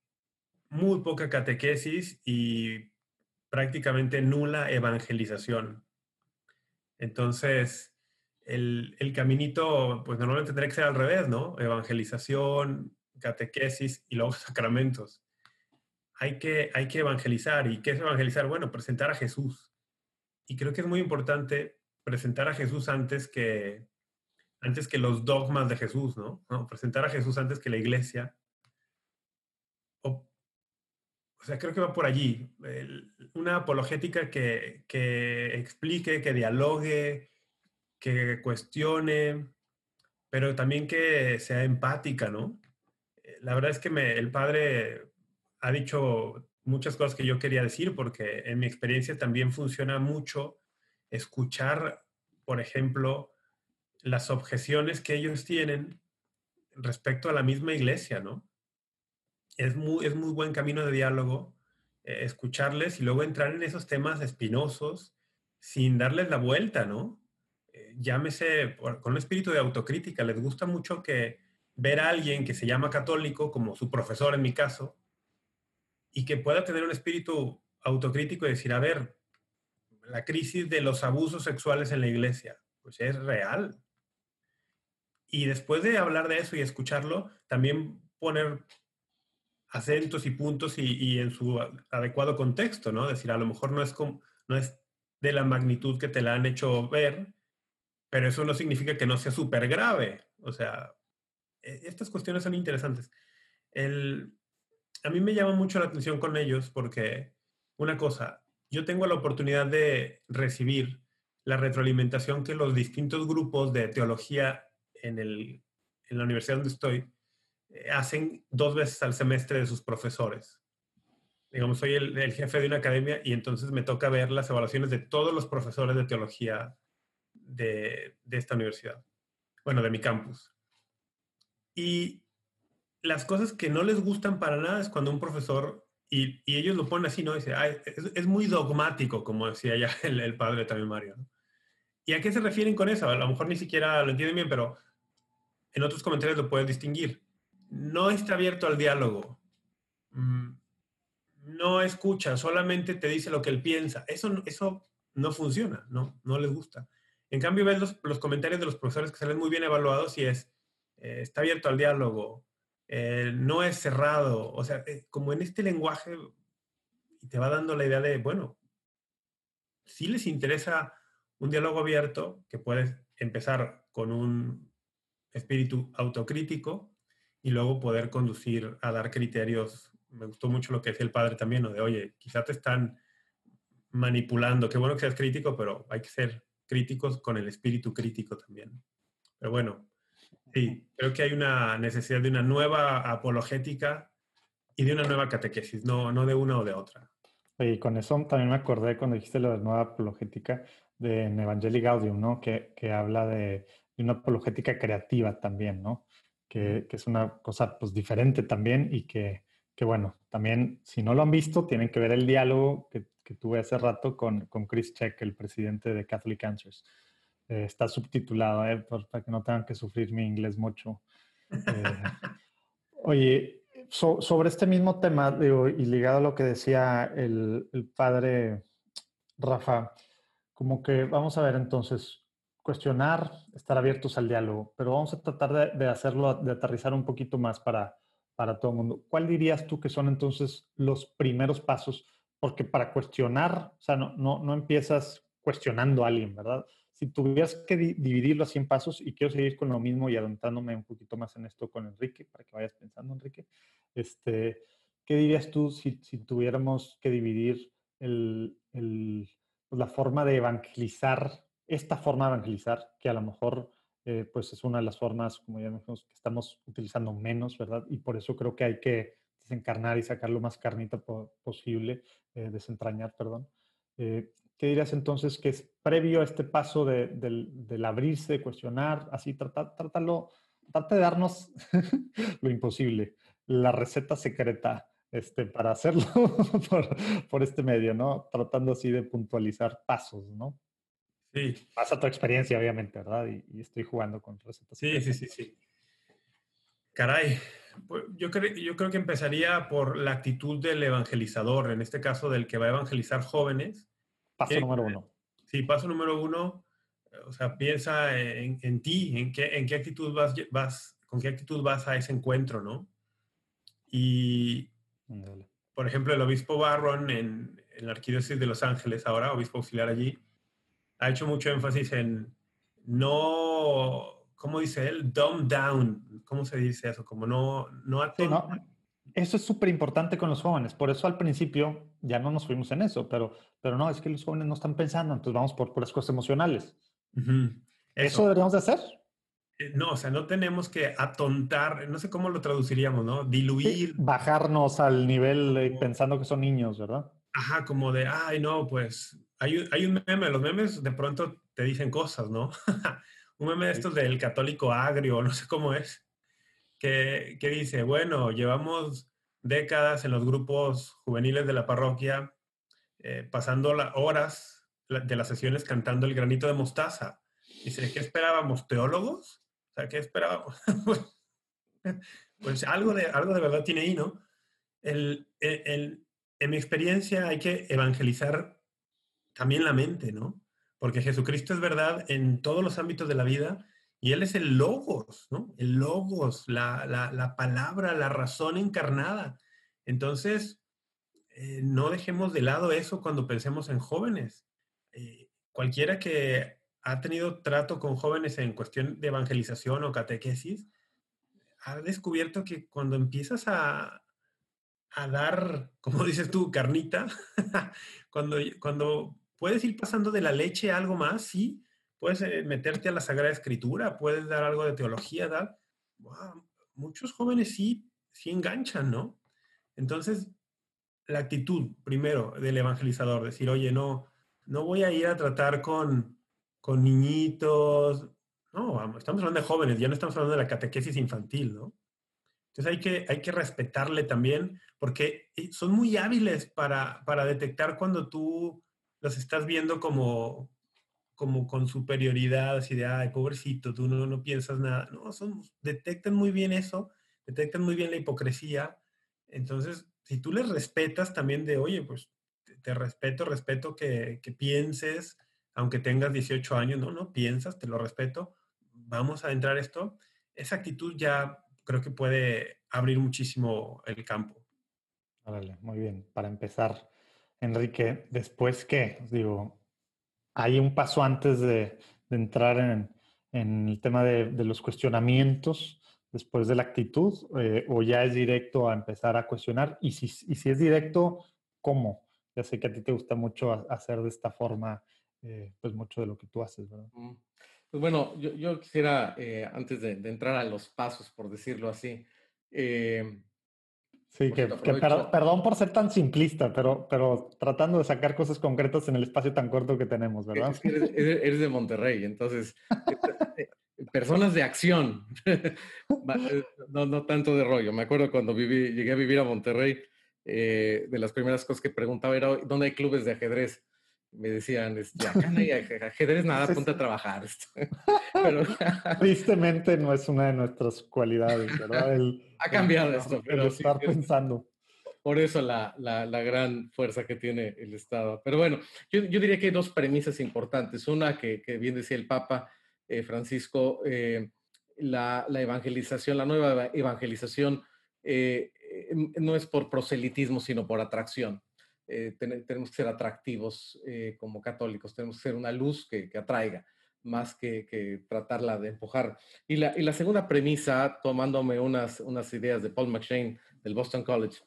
muy poca catequesis y prácticamente nula evangelización. Entonces, el, el, caminito, pues normalmente tendría que ser al revés, ¿no? Evangelización, catequesis y luego <laughs> sacramentos. Hay que, hay que evangelizar. ¿Y qué es evangelizar? Bueno, presentar a Jesús. Y creo que es muy importante presentar a Jesús antes que, antes que los dogmas de Jesús, ¿no? Presentar a Jesús antes que la iglesia. O, o sea, creo que va por allí. Una apologética que, que explique, que dialogue, que cuestione, pero también que sea empática, ¿no? La verdad es que el padre ha dicho muchas cosas que yo quería decir porque en mi experiencia también funciona mucho escuchar, por ejemplo, las objeciones que ellos tienen respecto a la misma iglesia, ¿no? Es muy, es muy buen camino de diálogo eh, escucharles y luego entrar en esos temas espinosos sin darles la vuelta, ¿no? Eh, llámese con un espíritu de autocrítica. Les gusta mucho que ver a alguien que se llama católico, como su profesor en mi caso, y que pueda tener un espíritu autocrítico y decir, a ver, la crisis de los abusos sexuales en la iglesia, pues es real. Y después de hablar de eso y escucharlo, también poner acentos y puntos y, en su adecuado contexto, ¿no? Decir, a lo mejor no es, no es de la magnitud que te la han hecho ver, pero eso no significa que no sea súper grave. O sea, e, estas cuestiones son interesantes. El, a mí me llama mucho la atención con ellos porque, una cosa, yo tengo la oportunidad de recibir la retroalimentación que los distintos grupos de teología en, el, en la universidad donde estoy eh, hacen dos veces al semestre de sus profesores. Digamos, soy el, el, jefe de una academia y entonces me toca ver las evaluaciones de todos los profesores de teología de, de esta universidad, bueno, de mi campus. Y las cosas que no les gustan para nada es cuando un profesor, y, ellos lo ponen así, ¿no? Dice, es, muy dogmático, como decía ya <laughs> el, padre también Mario. ¿Y a qué se refieren con eso? A lo mejor ni siquiera lo entienden bien, pero en otros comentarios lo puedes distinguir. No está abierto al diálogo. Mm, no escucha, solamente te dice lo que él piensa. Eso, eso no funciona, no, no les gusta. En cambio, ves los, los comentarios de los profesores que salen muy bien evaluados y es, eh, está abierto al diálogo, eh, no es cerrado, o sea, eh, como en este lenguaje, te va dando la idea de, bueno, si les interesa un diálogo abierto, que puedes empezar con un espíritu autocrítico y luego poder conducir a dar criterios. Me gustó mucho lo que decía el padre también, ¿no? de, oye, quizá te están manipulando, qué bueno que seas crítico, pero hay que ser críticos con el espíritu crítico también. Pero bueno, sí, creo que hay una necesidad de una nueva apologética y de una nueva catequesis, no, no de una o de otra. Y con eso también me acordé cuando dijiste lo de nueva apologética de en Evangelii Gaudium, ¿no? Que, que habla de, de, una apologética creativa también, ¿no? Que, que, es una cosa pues diferente también y que, que, bueno, también si no lo han visto, tienen que ver el diálogo que, tuve hace rato con, con Chris Check, el presidente de Catholic Answers. Eh, está subtitulado, eh, para que no tengan que sufrir mi inglés mucho. Eh, <laughs> oye, so, sobre este mismo tema, digo, y ligado a lo que decía el, el, padre Rafa, como que vamos a ver entonces, cuestionar, estar abiertos al diálogo, pero vamos a tratar de, de hacerlo, de aterrizar un poquito más para, para todo el mundo. ¿Cuál dirías tú que son entonces los primeros pasos? Porque para cuestionar, o sea, no, no, no empiezas cuestionando a alguien, ¿verdad? Si tuvieras que di dividirlo así en pasos, y quiero seguir con lo mismo y adentrándome un poquito más en esto con Enrique, para que vayas pensando, Enrique, este, ¿qué dirías tú si, si tuviéramos que dividir el, el, pues, la forma de evangelizar, esta forma de evangelizar, que a lo mejor eh, pues es una de las formas, como ya dijimos, que estamos utilizando menos, ¿verdad? Y por eso creo que hay que desencarnar y sacar lo más carnita posible, eh, desentrañar, perdón. Eh, ¿Qué dirías entonces que es previo a este paso de, del, abrirse, de cuestionar, así, trata, trátalo, trata de darnos <laughs> lo imposible, la receta secreta este, para hacerlo <laughs> por, este medio, ¿no? Tratando así de puntualizar pasos, ¿no? Sí. Pasa tu experiencia, obviamente, ¿verdad? Y, estoy jugando con recetas. Sí, sí, sí, sí. Caray, pues, yo, creo, yo creo que empezaría por la actitud del evangelizador, en este caso del que va a evangelizar jóvenes. Paso número uno. Sí, paso número uno, o sea, piensa en, en ti, en qué, en qué actitud vas, vas, con qué actitud vas a ese encuentro, ¿no? Y, por ejemplo, el obispo Barron en, la Arquidiócesis de Los Ángeles, ahora, obispo auxiliar allí, ha hecho mucho énfasis en no, ¿cómo dice él? Dumb down. ¿Cómo se dice eso? Como no, no, no Eso es súper importante con los jóvenes. Por eso al principio ya no nos fuimos en eso, pero, pero no, es que los jóvenes no están pensando, entonces vamos por puras cosas emocionales. eso. eso. deberíamos de hacer. Eh, no, o sea, no tenemos que atontar, no sé cómo lo traduciríamos, ¿no? Diluir. bajarnos al nivel pensando que son niños, ¿verdad? Ajá, como de, ay, no, pues hay, hay un meme, los memes de pronto te dicen cosas, ¿no? <laughs> un meme de estos del católico agrio, <laughs> no sé cómo es, que, que dice, bueno, llevamos décadas en los grupos juveniles de la parroquia, eh, pasando las horas de las sesiones cantando el granito de mostaza. Dice, ¿qué esperábamos? ¿Teólogos? O sea, ¿qué esperábamos? <laughs> pues algo de, algo de verdad tiene ahí, ¿no? El, el, en mi experiencia hay que evangelizar también la mente, ¿no? Porque Jesucristo es verdad en todos los ámbitos de la vida y Él es el logos, ¿no? El logos, la, la, la palabra, la razón encarnada. Entonces, eh, no dejemos de lado eso cuando pensemos en jóvenes. Eh, cualquiera que ha tenido trato con jóvenes en cuestión de evangelización o catequesis, ha descubierto que cuando empiezas a, a dar, como dices tú, carnita, <laughs> cuando, cuando puedes ir pasando de la leche a algo más, sí, puedes eh, meterte a la Sagrada Escritura, puedes dar algo de teología, dar, muchos jóvenes sí, sí enganchan, ¿no? Entonces, la actitud, primero, del evangelizador, decir, oye, no, no voy a ir a tratar con, con niñitos. No, estamos hablando de jóvenes, ya no estamos hablando de la catequesis infantil, ¿no? Entonces hay que, hay que respetarle también, porque eh, son muy hábiles para, para detectar cuando tú los estás viendo como, como con superioridad, así de, ay, pobrecito, tú no, no piensas nada. No, son, detectan muy bien eso, detectan muy bien la hipocresía. Entonces, si tú les respetas también de, oye, pues te, respeto, respeto que, que, pienses, aunque tengas 18 años, no, no piensas, te lo respeto, vamos a entrar esto, esa actitud ya creo que puede abrir muchísimo el campo. Vale, muy bien. Para empezar, Enrique, después qué, digo, hay un paso antes de, entrar en, el tema de, los cuestionamientos, después de la actitud, eh, o ya es directo a empezar a cuestionar, y si, y si es directo, ¿cómo? Ya sé que a ti te gusta mucho hacer de esta forma eh, pues mucho de lo que tú haces, ¿verdad? Mm. Pues bueno, yo, yo quisiera, eh, antes de, entrar a los pasos, por decirlo así, eh, Sí, que, perdón por ser tan simplista, pero, pero tratando de sacar cosas concretas en el espacio tan corto que tenemos, ¿verdad? <laughs> eres, de Monterrey, entonces, <laughs> personas de acción, <laughs> no, no tanto de rollo. Me acuerdo cuando viví, llegué a vivir a Monterrey, de las primeras cosas que preguntaba era, ¿dónde hay clubes de ajedrez? Me decían, hay <laughs> ajedrez, nada, ponte a trabajar. <laughs> Pero, Tristemente no es una de nuestras cualidades, ¿verdad? <laughs> ha cambiado esto, pero estar pensando. Por eso la, la, la, gran fuerza que tiene el Estado. Pero bueno, yo, yo diría que hay dos premisas importantes. Una que, que bien decía el Papa eh, Francisco, eh, la, la, evangelización, la nueva evangelización eh, no es por proselitismo, sino por atracción. Eh, tenemos que ser atractivos eh, como católicos, tenemos que ser una luz que, atraiga más que, tratarla de empujar. Y la, segunda premisa, tomándome unas, unas ideas de Paul McShane del Boston College,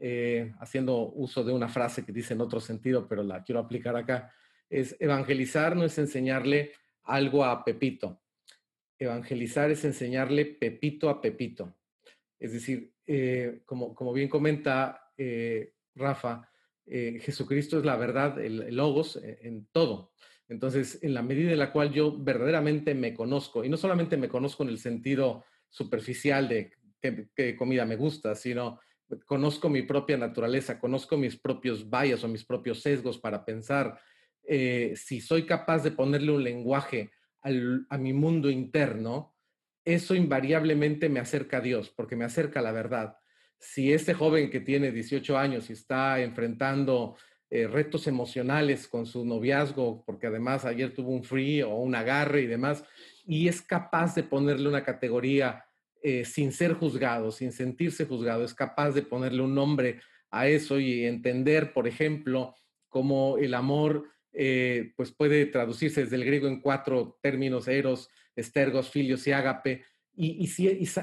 eh, haciendo uso de una frase que dice en otro sentido, pero la quiero aplicar acá, es evangelizar no es enseñarle algo a Pepito. Evangelizar es enseñarle Pepito a Pepito. Es decir, eh, como, como bien comenta eh, Rafa, Jesucristo es la verdad, el, logos en todo. Entonces, en la medida en la cual yo verdaderamente me conozco, y no solamente me conozco en el sentido superficial de qué, comida me gusta, sino conozco mi propia naturaleza, conozco mis propios bias o mis propios sesgos para pensar, eh, si soy capaz de ponerle un lenguaje a mi mundo interno, eso invariablemente me acerca a Dios, porque me acerca a la verdad. Si este joven que tiene 18 años y está enfrentando eh, retos emocionales con su noviazgo, porque además ayer tuvo un free o un agarre y demás, y es capaz de ponerle una categoría eh, sin ser juzgado, sin sentirse juzgado, es capaz de ponerle un nombre a eso y entender, por ejemplo, cómo el amor eh, pues puede traducirse desde el griego en cuatro términos, eros, estergos, filios y ágape, y,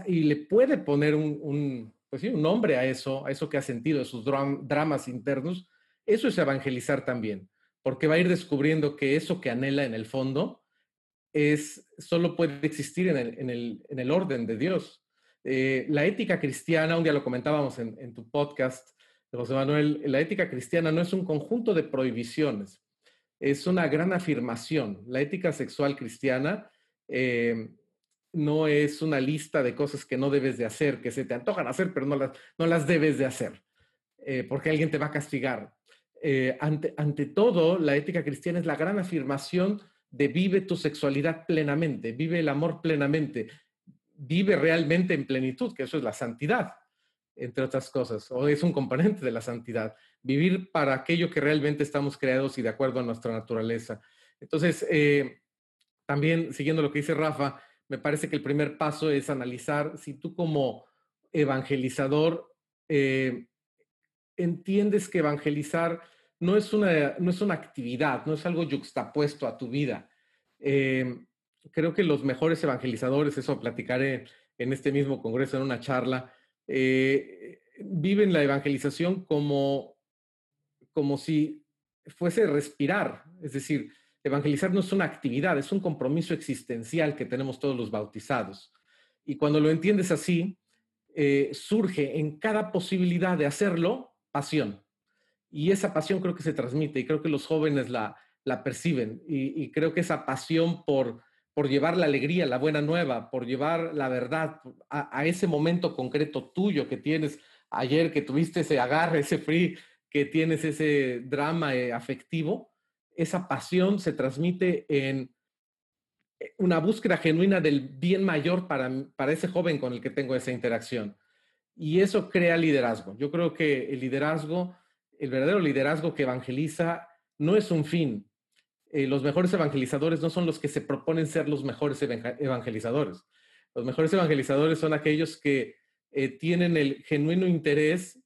y, le puede poner un, pues un nombre a eso, a eso que ha sentido, a sus dramas internos, eso es evangelizar también, porque va a ir descubriendo que eso que anhela en el fondo es, solo puede existir en el, orden de Dios. Eh, la ética cristiana, un día lo comentábamos en, tu podcast, José Manuel, la ética cristiana no es un conjunto de prohibiciones, es una gran afirmación. La ética sexual cristiana eh, no es una lista de cosas que no debes de hacer, que se te antojan hacer, pero no las, no las debes de hacer, eh, porque alguien te va a castigar. Eh, ante, ante todo, la ética cristiana es la gran afirmación de vive tu sexualidad plenamente, vive el amor plenamente, vive realmente en plenitud, que eso es la santidad, entre otras cosas, o es un componente de la santidad, vivir para aquello que realmente estamos creados y de acuerdo a nuestra naturaleza. Entonces, eh, también siguiendo lo que dice Rafa, me parece que el primer paso es analizar si tú como evangelizador eh, entiendes que evangelizar no es una, no es una actividad, no es algo yuxtapuesto a tu vida. Em, creo que los mejores evangelizadores, eso platicaré en este mismo congreso, en una charla, eh, viven la evangelización como, como si fuese respirar. Es decir, evangelizar no es una actividad, es un compromiso existencial que tenemos todos los bautizados. Y cuando lo entiendes así, eh, surge en cada posibilidad de hacerlo pasión. Y esa pasión creo que se transmite y creo que los jóvenes la, perciben. Y, creo que esa pasión por, por llevar la alegría, la buena nueva, por llevar la verdad a, ese momento concreto tuyo que tienes ayer, que tuviste ese agarre, ese free, que tienes ese drama eh, afectivo, esa pasión se transmite en eh, una búsqueda genuina del bien mayor para, para ese joven con el que tengo esa interacción. Y eso crea liderazgo. Yo creo que el liderazgo el verdadero liderazgo que evangeliza no es un fin. Eh, los mejores evangelizadores no son los que se proponen ser los mejores evangelizadores. Los mejores evangelizadores son aquellos que eh, tienen el genuino interés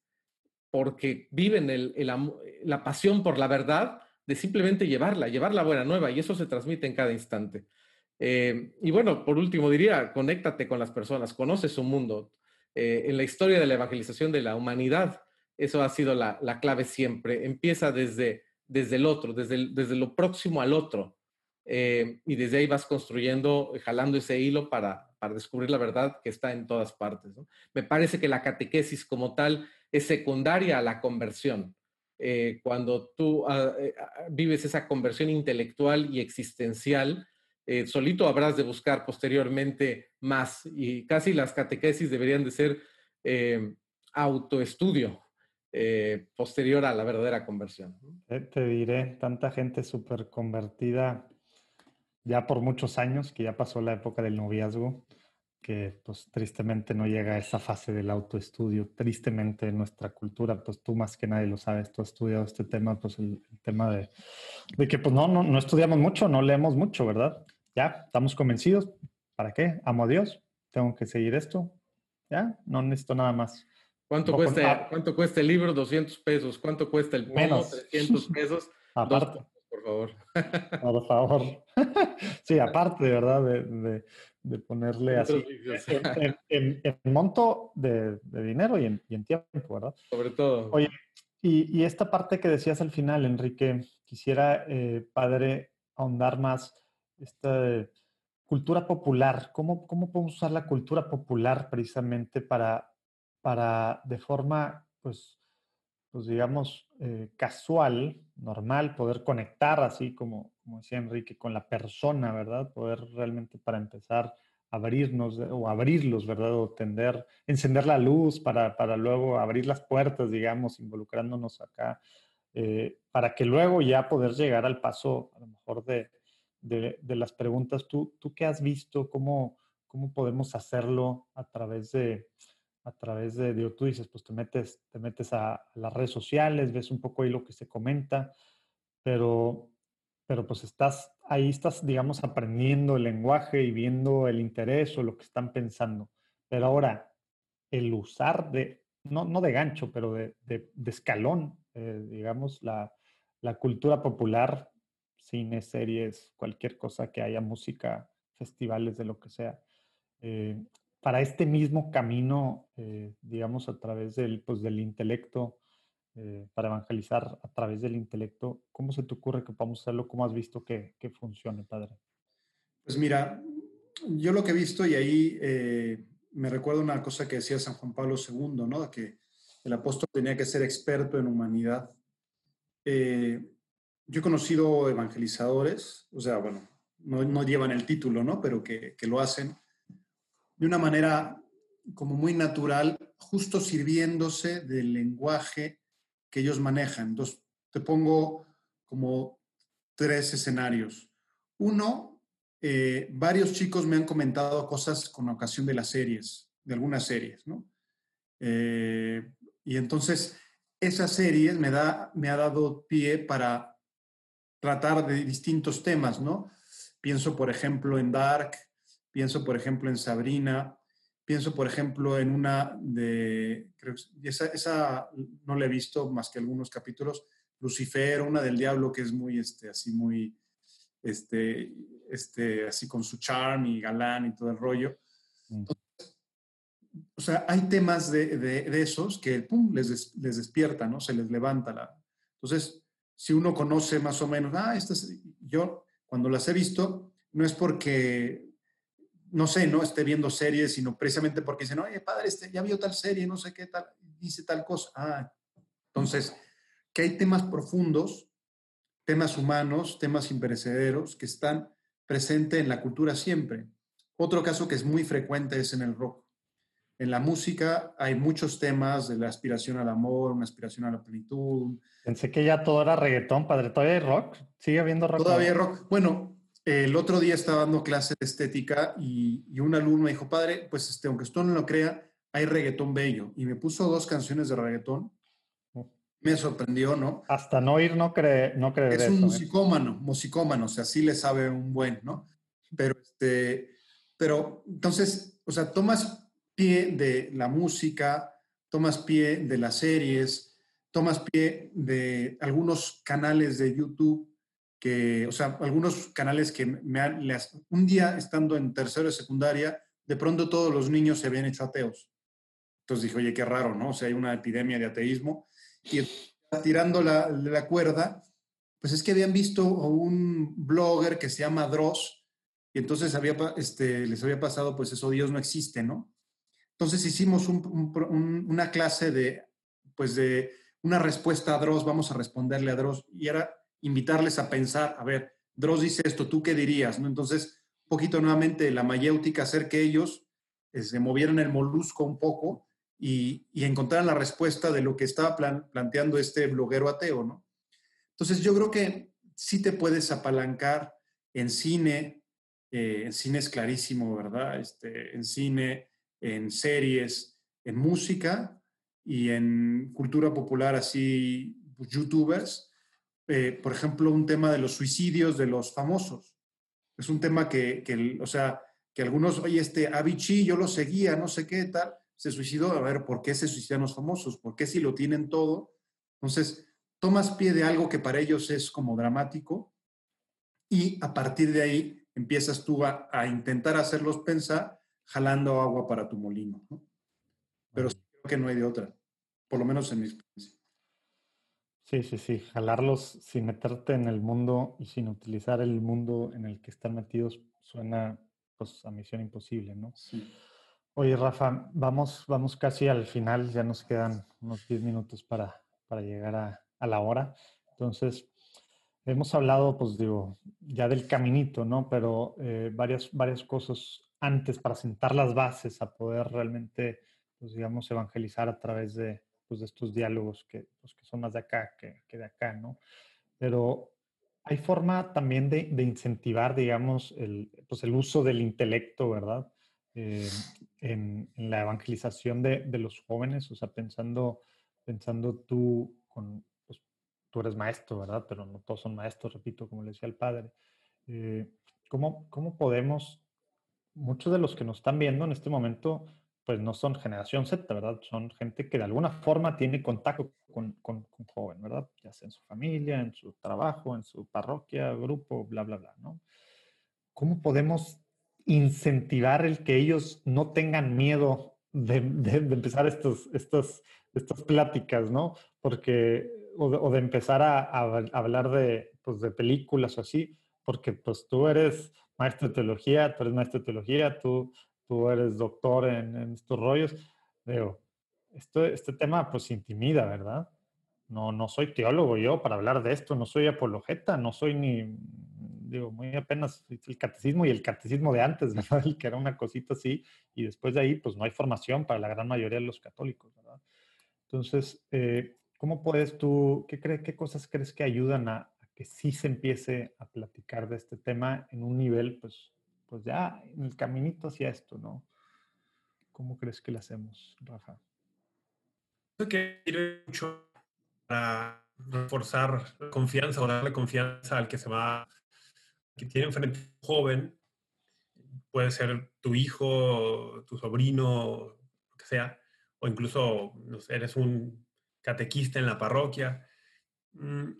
porque viven la pasión por la verdad de simplemente llevarla, llevar la buena nueva y eso se transmite en cada instante. Eh, y bueno, por último diría, conéctate con las personas, conoce su mundo. en la historia de la evangelización de la humanidad, eso ha sido la, clave siempre. Empieza desde, desde el otro, desde, desde lo próximo al otro. Eh, y desde ahí vas construyendo, jalando ese hilo para, para descubrir la verdad que está en todas partes. Me parece que la catequesis como tal es secundaria a la conversión. Eh, cuando tú ah, eh, ah, vives esa conversión intelectual y existencial, solito habrás de buscar posteriormente más y casi las catequesis deberían de ser autoestudio, eh, posterior a la verdadera conversión. Te, diré, tanta gente súper convertida ya por muchos años, que ya pasó la época del noviazgo, que pues tristemente no llega a esa fase del autoestudio. Tristemente en nuestra cultura, pues tú más que nadie lo sabes, tú has estudiado este tema, pues el, tema de, de, que pues no, no, no estudiamos mucho, no leemos mucho, ¿verdad? Ya, estamos convencidos. ¿Para qué? Amo a Dios, tengo que seguir esto. Ya, no necesito nada más. ¿Cuánto, cuesta, ¿Cuánto cuesta el libro? 200 pesos. ¿Cuánto cuesta el pomo? Menos. 300 pesos. <laughs> aparte. por favor. por favor. <laughs> sí, aparte, ¿verdad? De, de ponerle así en, monto de, dinero y en, y en, tiempo, ¿verdad? Sobre todo. Oye, y, y, esta parte que decías al final, Enrique, quisiera, eh, padre, ahondar más esta cultura popular. ¿Cómo, ¿Cómo podemos usar la cultura popular precisamente para, para de forma, pues, pues digamos, eh, casual, normal, poder conectar así como, como decía Enrique, con la persona, ¿verdad? Poder realmente para empezar abrirnos o abrirlos, ¿verdad? O tender, encender la luz para, para luego abrir las puertas, digamos, involucrándonos acá, eh, para que luego ya poder llegar al paso, a lo mejor, de, de, de las preguntas. ¿Tú, ¿Tú qué has visto? ¿Cómo, ¿Cómo podemos hacerlo a través de, a través de, digo, tú dices, pues te metes, te metes a, las redes sociales, ves un poco ahí lo que se comenta, pero, pero pues estás, ahí estás, digamos, aprendiendo el lenguaje y viendo el interés o lo que están pensando. Pero ahora, el usar de, no, no de gancho, pero de, de, escalón, eh, digamos, la, la cultura popular, cine, series, cualquier cosa que haya, música, festivales, de lo que sea. Eh, para este mismo camino, eh, digamos, a través del, pues, del intelecto, eh, para evangelizar a través del intelecto, ¿cómo se te ocurre que podamos hacerlo? ¿Cómo has visto que, que funcione, padre? Pues mira, yo lo que he visto y ahí eh, me recuerdo una cosa que decía San Juan Pablo II, ¿no? Que el apóstol tenía que ser experto en humanidad. yo he conocido evangelizadores, o sea, bueno, no, no llevan el título, ¿no? Pero que, que lo hacen de una manera como muy natural, justo sirviéndose del lenguaje que ellos manejan. Entonces, te pongo como tres escenarios. Uno, eh, varios chicos me han comentado cosas con ocasión de las series, de algunas series, ¿no? Eh, y entonces, esas series me, da, me ha dado pie para tratar de distintos temas, ¿no? Pienso, por ejemplo, en Dark, Pienso, por ejemplo, en Sabrina. Pienso, por ejemplo, en una de, creo esa, esa no la he visto más que algunos capítulos, Lucifer, una del diablo que es muy, este, así muy, este, este, así con su charm y galán y todo el rollo. Mm. o sea, hay temas de, de, esos que, pum, les, les despierta, ¿no? Se les levanta la... Entonces, si uno conoce más o menos, ah, estas, yo cuando las he visto, no es porque no sé, no esté viendo series, sino precisamente porque dicen, oye, padre, este, ya vio tal serie, no sé qué tal, dice tal cosa. Ah, entonces, que hay temas profundos, temas humanos, temas imperecederos que están presentes en la cultura siempre. Otro caso que es muy frecuente es en el rock. En la música hay muchos temas de la aspiración al amor, una aspiración a la plenitud. Pensé que ya todo era reggaetón, padre. ¿Todavía hay rock? ¿Sigue habiendo rock? Todavía hay rock. Bueno, el otro día estaba dando clase de estética y, un alumno me dijo, padre, pues este, aunque usted no lo crea, hay reggaetón bello. Y me puso dos canciones de reggaetón. Me sorprendió, ¿no? Hasta no ir, no cree, no cree Es un ¿eh? musicómano, musicómano, o sea, sí le sabe un buen, ¿no? Pero, este, pero entonces, o sea, tomas pie de la música, tomas pie de las series, tomas pie de algunos canales de YouTube que, o sea, algunos canales que me han, un día estando en tercero de secundaria, de pronto todos los niños se habían hecho ateos. Entonces dije, oye, qué raro, ¿no? O sea, hay una epidemia de ateísmo. Y tirando la, la cuerda, pues es que habían visto a un blogger que se llama Dross, y entonces había, este, les había pasado, pues eso, Dios no existe, ¿no? Entonces hicimos una clase de, pues de una respuesta a Dross, vamos a responderle a Dross, y era invitarles a pensar, a ver, Dross dice esto, ¿tú qué dirías? ¿no? Entonces, un poquito nuevamente la mayéutica, hacer que ellos eh, se movieran el molusco un poco y, y encontraran la respuesta de lo que estaba planteando este bloguero ateo, ¿no? Entonces, yo creo que sí te puedes apalancar en cine, eh, en cine es clarísimo, ¿verdad? Este, en cine, en series, en música y en cultura popular, así, youtubers, eh, por ejemplo, un tema de los suicidios de los famosos. Es un tema que, que, o sea, que algunos, oye, este Avicii, yo lo seguía, no sé qué tal, se suicidó. A ver, ¿por qué se suicidan los famosos? ¿Por qué si lo tienen todo? Entonces, tomas pie de algo que para ellos es como dramático y a partir de ahí empiezas tú a, intentar hacerlos pensar jalando agua para tu molino. Pero creo que no hay de otra, por lo menos en mi experiencia. Sí, sí, sí, jalarlos sin meterte en el mundo y sin utilizar el mundo en el que están metidos suena pues a misión imposible, ¿no? Sí. Oye, Rafa, vamos, vamos casi al final, ya nos quedan unos 10 minutos para, para llegar a, a, la hora. Entonces, hemos hablado, pues digo, ya del caminito, ¿no? Pero eh, varias, varias cosas antes para sentar las bases a poder realmente, pues digamos, evangelizar a través de, pues, de estos diálogos que, pues, que son más de acá que, que de acá, ¿no? Pero hay forma también de, de incentivar, digamos, el, pues el uso del intelecto, ¿verdad? Eh, en, en, la evangelización de, de, los jóvenes, o sea, pensando, pensando tú con, pues, tú eres maestro, ¿verdad? Pero no todos son maestros, repito, como le decía el padre. Eh, ¿cómo, ¿Cómo podemos, muchos de los que nos están viendo en este momento, pues no son generación Z, ¿verdad? Son gente que de alguna forma tiene contacto con, con, con, joven, ¿verdad? Ya sea en su familia, en su trabajo, en su parroquia, grupo, bla, bla, bla, ¿no? ¿Cómo podemos incentivar el que ellos no tengan miedo de, de, de empezar estos, estos, estas pláticas, ¿no? Porque, o de, o de empezar a, a, hablar de, pues, de películas o así, porque pues tú eres maestro de teología, tú eres maestro de teología, tú tú eres doctor en, en estos rollos. Digo, esto, este tema pues intimida, ¿verdad? No, no soy teólogo yo para hablar de esto, no soy apologeta, no soy ni, digo, muy apenas el catecismo y el catecismo de antes, <laughs> ¿verdad? El que era una cosita así, y después de ahí, pues no hay formación para la gran mayoría de los católicos, ¿verdad? Entonces, eh, ¿cómo puedes tú, qué, crees, qué cosas crees que ayudan a, a, que sí se empiece a platicar de este tema en un nivel, pues, pues ya el caminito hacia esto, ¿no? ¿Cómo crees que lo hacemos, Rafa? Creo que sirve mucho para reforzar la confianza o darle confianza al que se va, que tiene enfrente un joven, puede ser tu hijo, tu sobrino, lo que sea, o incluso no sé, eres un catequista en la parroquia. Mm,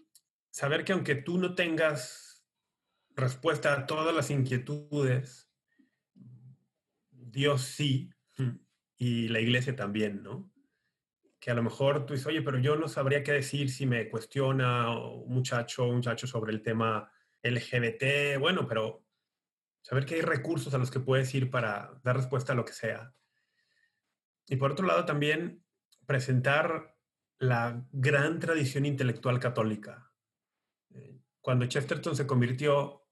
saber que aunque tú no tengas respuesta a todas las inquietudes, Dios sí, <laughs> y la iglesia también, ¿no? Que a lo mejor tú dices, oye, pero yo no sabría qué decir si me cuestiona un muchacho, un muchacho sobre el tema LGBT, bueno, pero saber que hay recursos a los que puedes ir para dar respuesta a lo que sea. Y por otro lado, también presentar la gran tradición intelectual católica. Eh, cuando Chesterton se convirtió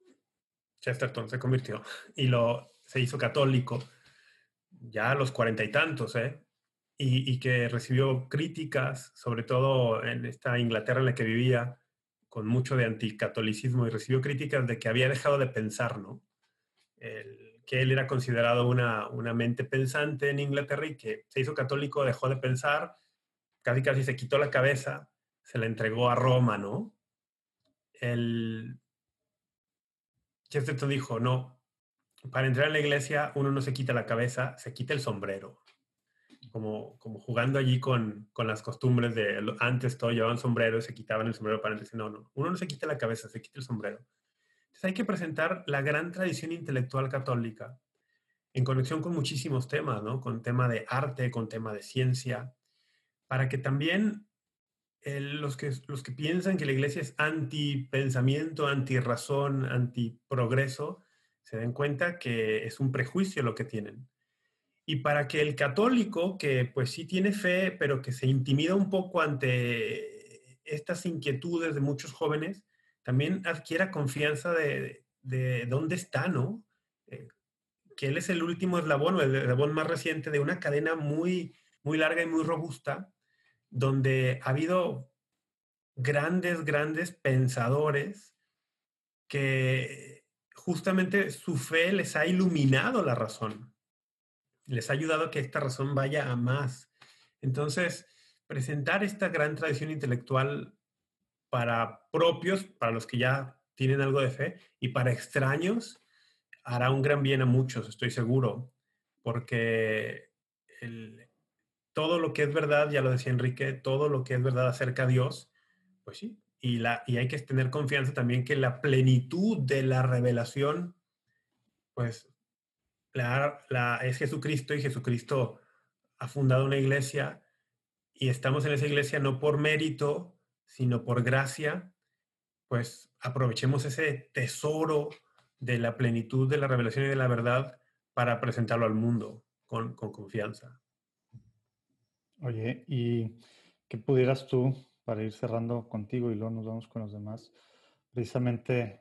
Chesterton se convirtió y lo, se hizo católico ya a los cuarenta y tantos, ¿eh? Y, que recibió críticas, sobre todo en esta Inglaterra en la que vivía, con mucho de anticatolicismo, y recibió críticas de que había dejado de pensar, ¿no? Que él era considerado una, una mente pensante en Inglaterra y que se hizo católico, dejó de pensar, casi casi se quitó la cabeza, se la entregó a Roma, ¿no? El, Chesterton dijo, no, para entrar en la iglesia uno no se quita la cabeza, se quita el sombrero. Como, como jugando allí con, con las costumbres de antes todo llevaban sombrero, se quitaban el sombrero para entrar. No, no, uno no se quita la cabeza, se quita el sombrero. Entonces hay que presentar la gran tradición intelectual católica en conexión con muchísimos temas, ¿no? Con tema de arte, con tema de ciencia, para que también los, que, los que piensan que la iglesia es anti-pensamiento, anti-razón, anti-progreso, se den cuenta que es un prejuicio lo que tienen. Y para que el católico, que pues sí tiene fe, pero que se intimida un poco ante estas inquietudes de muchos jóvenes, también adquiera confianza de, de dónde está, ¿no? Eh, que él es el último eslabón o el eslabón más reciente de una cadena muy, muy larga y muy robusta donde ha habido grandes, grandes pensadores que justamente su fe les ha iluminado la razón, les ha ayudado a que esta razón vaya a más. Entonces, presentar esta gran tradición intelectual para propios, para los que ya tienen algo de fe, y para extraños, hará un gran bien a muchos, estoy seguro, porque el, todo lo que es verdad, ya lo decía Enrique, todo lo que es verdad acerca a Dios, pues sí, y, la, y hay que tener confianza también que la plenitud de la revelación pues la, es Jesucristo y Jesucristo ha fundado una iglesia y estamos en esa iglesia no por mérito, sino por gracia, pues aprovechemos ese tesoro de la plenitud de la revelación y de la verdad para presentarlo al mundo con, con confianza. Oye, ¿y qué pudieras tú, para ir cerrando contigo y luego nos vamos con los demás, precisamente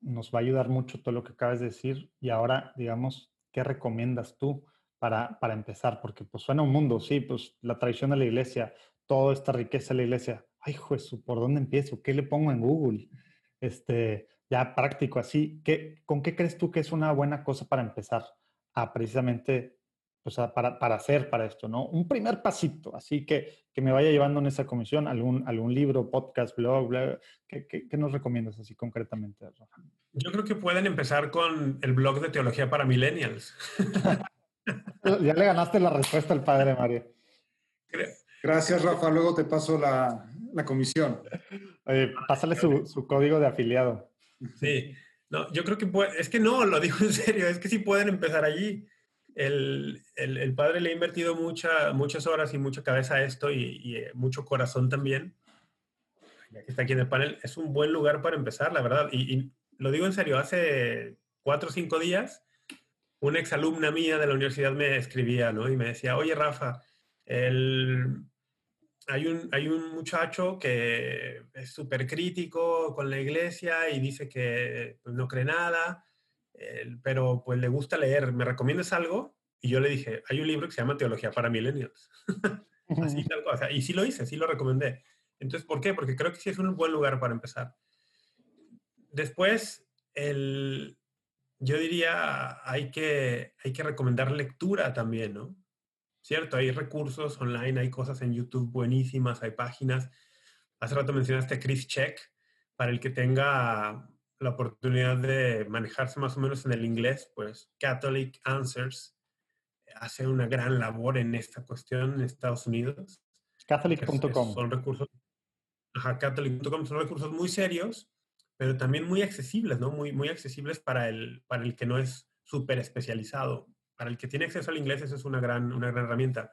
nos va a ayudar mucho todo lo que acabas de decir y ahora, digamos, ¿qué recomiendas tú para, para empezar? Porque pues suena un mundo, sí, pues la tradición de la iglesia, toda esta riqueza de la iglesia, ay, Jesús, ¿por dónde empiezo? ¿Qué le pongo en Google? Este, ya práctico, así, ¿qué, ¿con qué crees tú que es una buena cosa para empezar a precisamente, o sea, para, para hacer para esto, ¿no? Un primer pasito, así que, que me vaya llevando en esa comisión, algún, algún libro, podcast, blog, ¿qué, qué, nos recomiendas así concretamente, Yo creo que pueden empezar con el blog de Teología para Millennials. <laughs> ya le ganaste la respuesta al padre Mario. Gracias, Rafa. Luego te paso la, la comisión. pásale su, su, código de afiliado. Sí, no, yo creo que puede, es que no, lo digo en serio, es que sí pueden empezar allí. El, el, padre le ha invertido mucha, muchas horas y mucha cabeza a esto y, eh, mucho corazón también. Está aquí en el panel, es un buen lugar para empezar, la verdad. Y, y lo digo en serio, hace cuatro o cinco días, una exalumna mía de la universidad me escribía, ¿no? Y me decía, oye, Rafa, el, hay un, hay un muchacho que es súper crítico con la iglesia y dice que pues, no cree nada, pero pues le gusta leer. ¿Me recomiendas algo? Y yo le dije, hay un libro que se llama Teología para Millennials. <laughs> Así tal cosa. Y sí lo hice, sí lo recomendé. Entonces, ¿por qué? Porque creo que sí es un buen lugar para empezar. Después, el, yo diría, hay que, hay que recomendar lectura también, ¿no? ¿cierto? Hay recursos online, hay cosas en YouTube buenísimas, hay páginas. Hace rato mencionaste a Chris Check, para el que tenga la oportunidad de manejarse más o menos en el inglés, pues Catholic Answers hace una gran labor en esta cuestión en Estados Unidos. Catholic.com. Son recursos, ajá, Catholic.com son recursos muy serios, pero también muy accesibles, ¿no? Muy, muy accesibles para el, para el que no es súper especializado para el que tiene acceso al inglés, eso es una gran, una gran herramienta.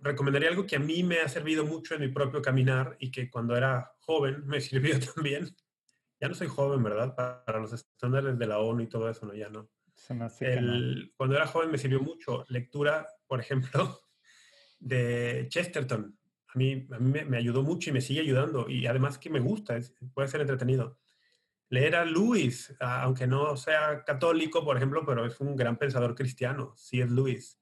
Recomendaría algo que a mí me ha servido mucho en mi propio caminar y que cuando era joven me <laughs> sirvió también. Ya no soy joven, ¿verdad? Para, los estándares de la ONU y todo eso, ¿no? Ya no. Cuando era joven me sirvió mucho lectura, por ejemplo, <laughs> de Chesterton. A mí, a mí me, ayudó mucho y me sigue ayudando. Y además que me gusta, puede ser entretenido leer a Luis, aunque no sea católico, por ejemplo, pero es un gran pensador cristiano, sí es Luis.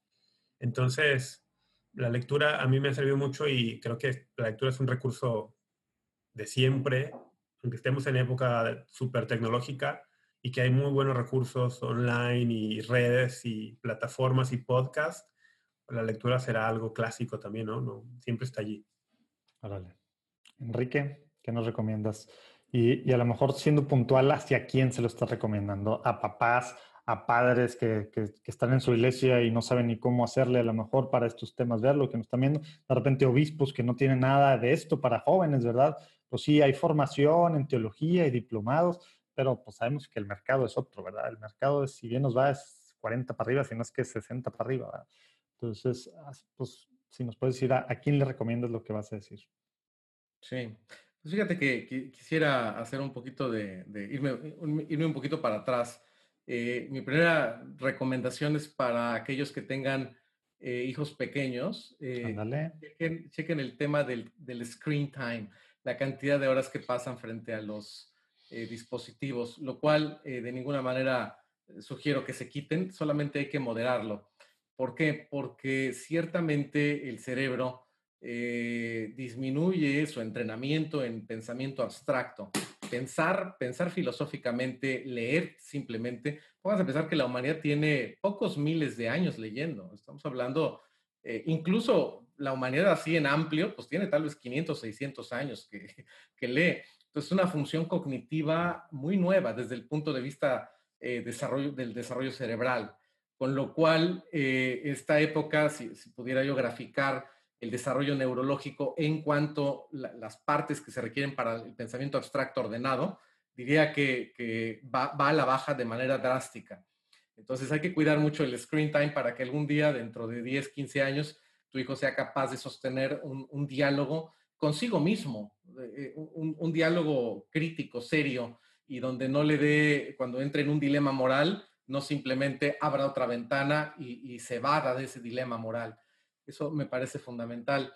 Entonces, la lectura a mí me ha servido mucho y creo que la lectura es un recurso de siempre, aunque estemos en época súper tecnológica y que hay muy buenos recursos online y redes y plataformas y podcasts, la lectura será algo clásico también, ¿no? siempre está allí. Órale. Enrique, ¿qué nos recomiendas? Y, a lo mejor siendo puntual hacia quién se lo está recomendando, a papás, a padres que, que, están en su iglesia y no saben ni cómo hacerle a lo mejor para estos temas, ver lo que nos están viendo, de repente obispos que no tienen nada de esto para jóvenes, ¿verdad? Pues sí, hay formación en teología y diplomados, pero pues sabemos que el mercado es otro, ¿verdad? El mercado, si bien nos va, es 40 para arriba, si no es que 60 para arriba, ¿verdad? Entonces, pues si nos puedes decir a, a quién le recomiendas lo que vas a decir. Sí, pues fíjate que, quisiera hacer un poquito de, irme, un poquito para atrás. Eh, mi primera recomendación es para aquellos que tengan eh, hijos pequeños. Eh, chequen, el tema del, screen time, la cantidad de horas que pasan frente a los dispositivos, lo cual de ninguna manera sugiero que se quiten, solamente hay que moderarlo. ¿Por qué? Porque ciertamente el cerebro eh, disminuye su entrenamiento en pensamiento abstracto. Pensar, pensar filosóficamente, leer simplemente. Vamos a pensar que la humanidad tiene pocos miles de años leyendo. Estamos hablando, eh, incluso la humanidad así en amplio, pues tiene tal vez 500, 600 años que, <laughs> que lee. Entonces, es una función cognitiva muy nueva desde el punto de vista eh, desarrollo, del desarrollo cerebral. Con lo cual, esta época, si, pudiera yo graficar, el desarrollo neurológico en cuanto a las partes que se requieren para el pensamiento abstracto ordenado, diría que, va, a la baja de manera drástica. Entonces hay que cuidar mucho el screen time para que algún día, dentro de 10, 15 años, tu hijo sea capaz de sostener un, diálogo consigo mismo, eh, un, diálogo crítico, serio, y donde no le dé, cuando entre en un dilema moral, no simplemente abra otra ventana y, se vada de ese dilema moral. Eso me parece fundamental.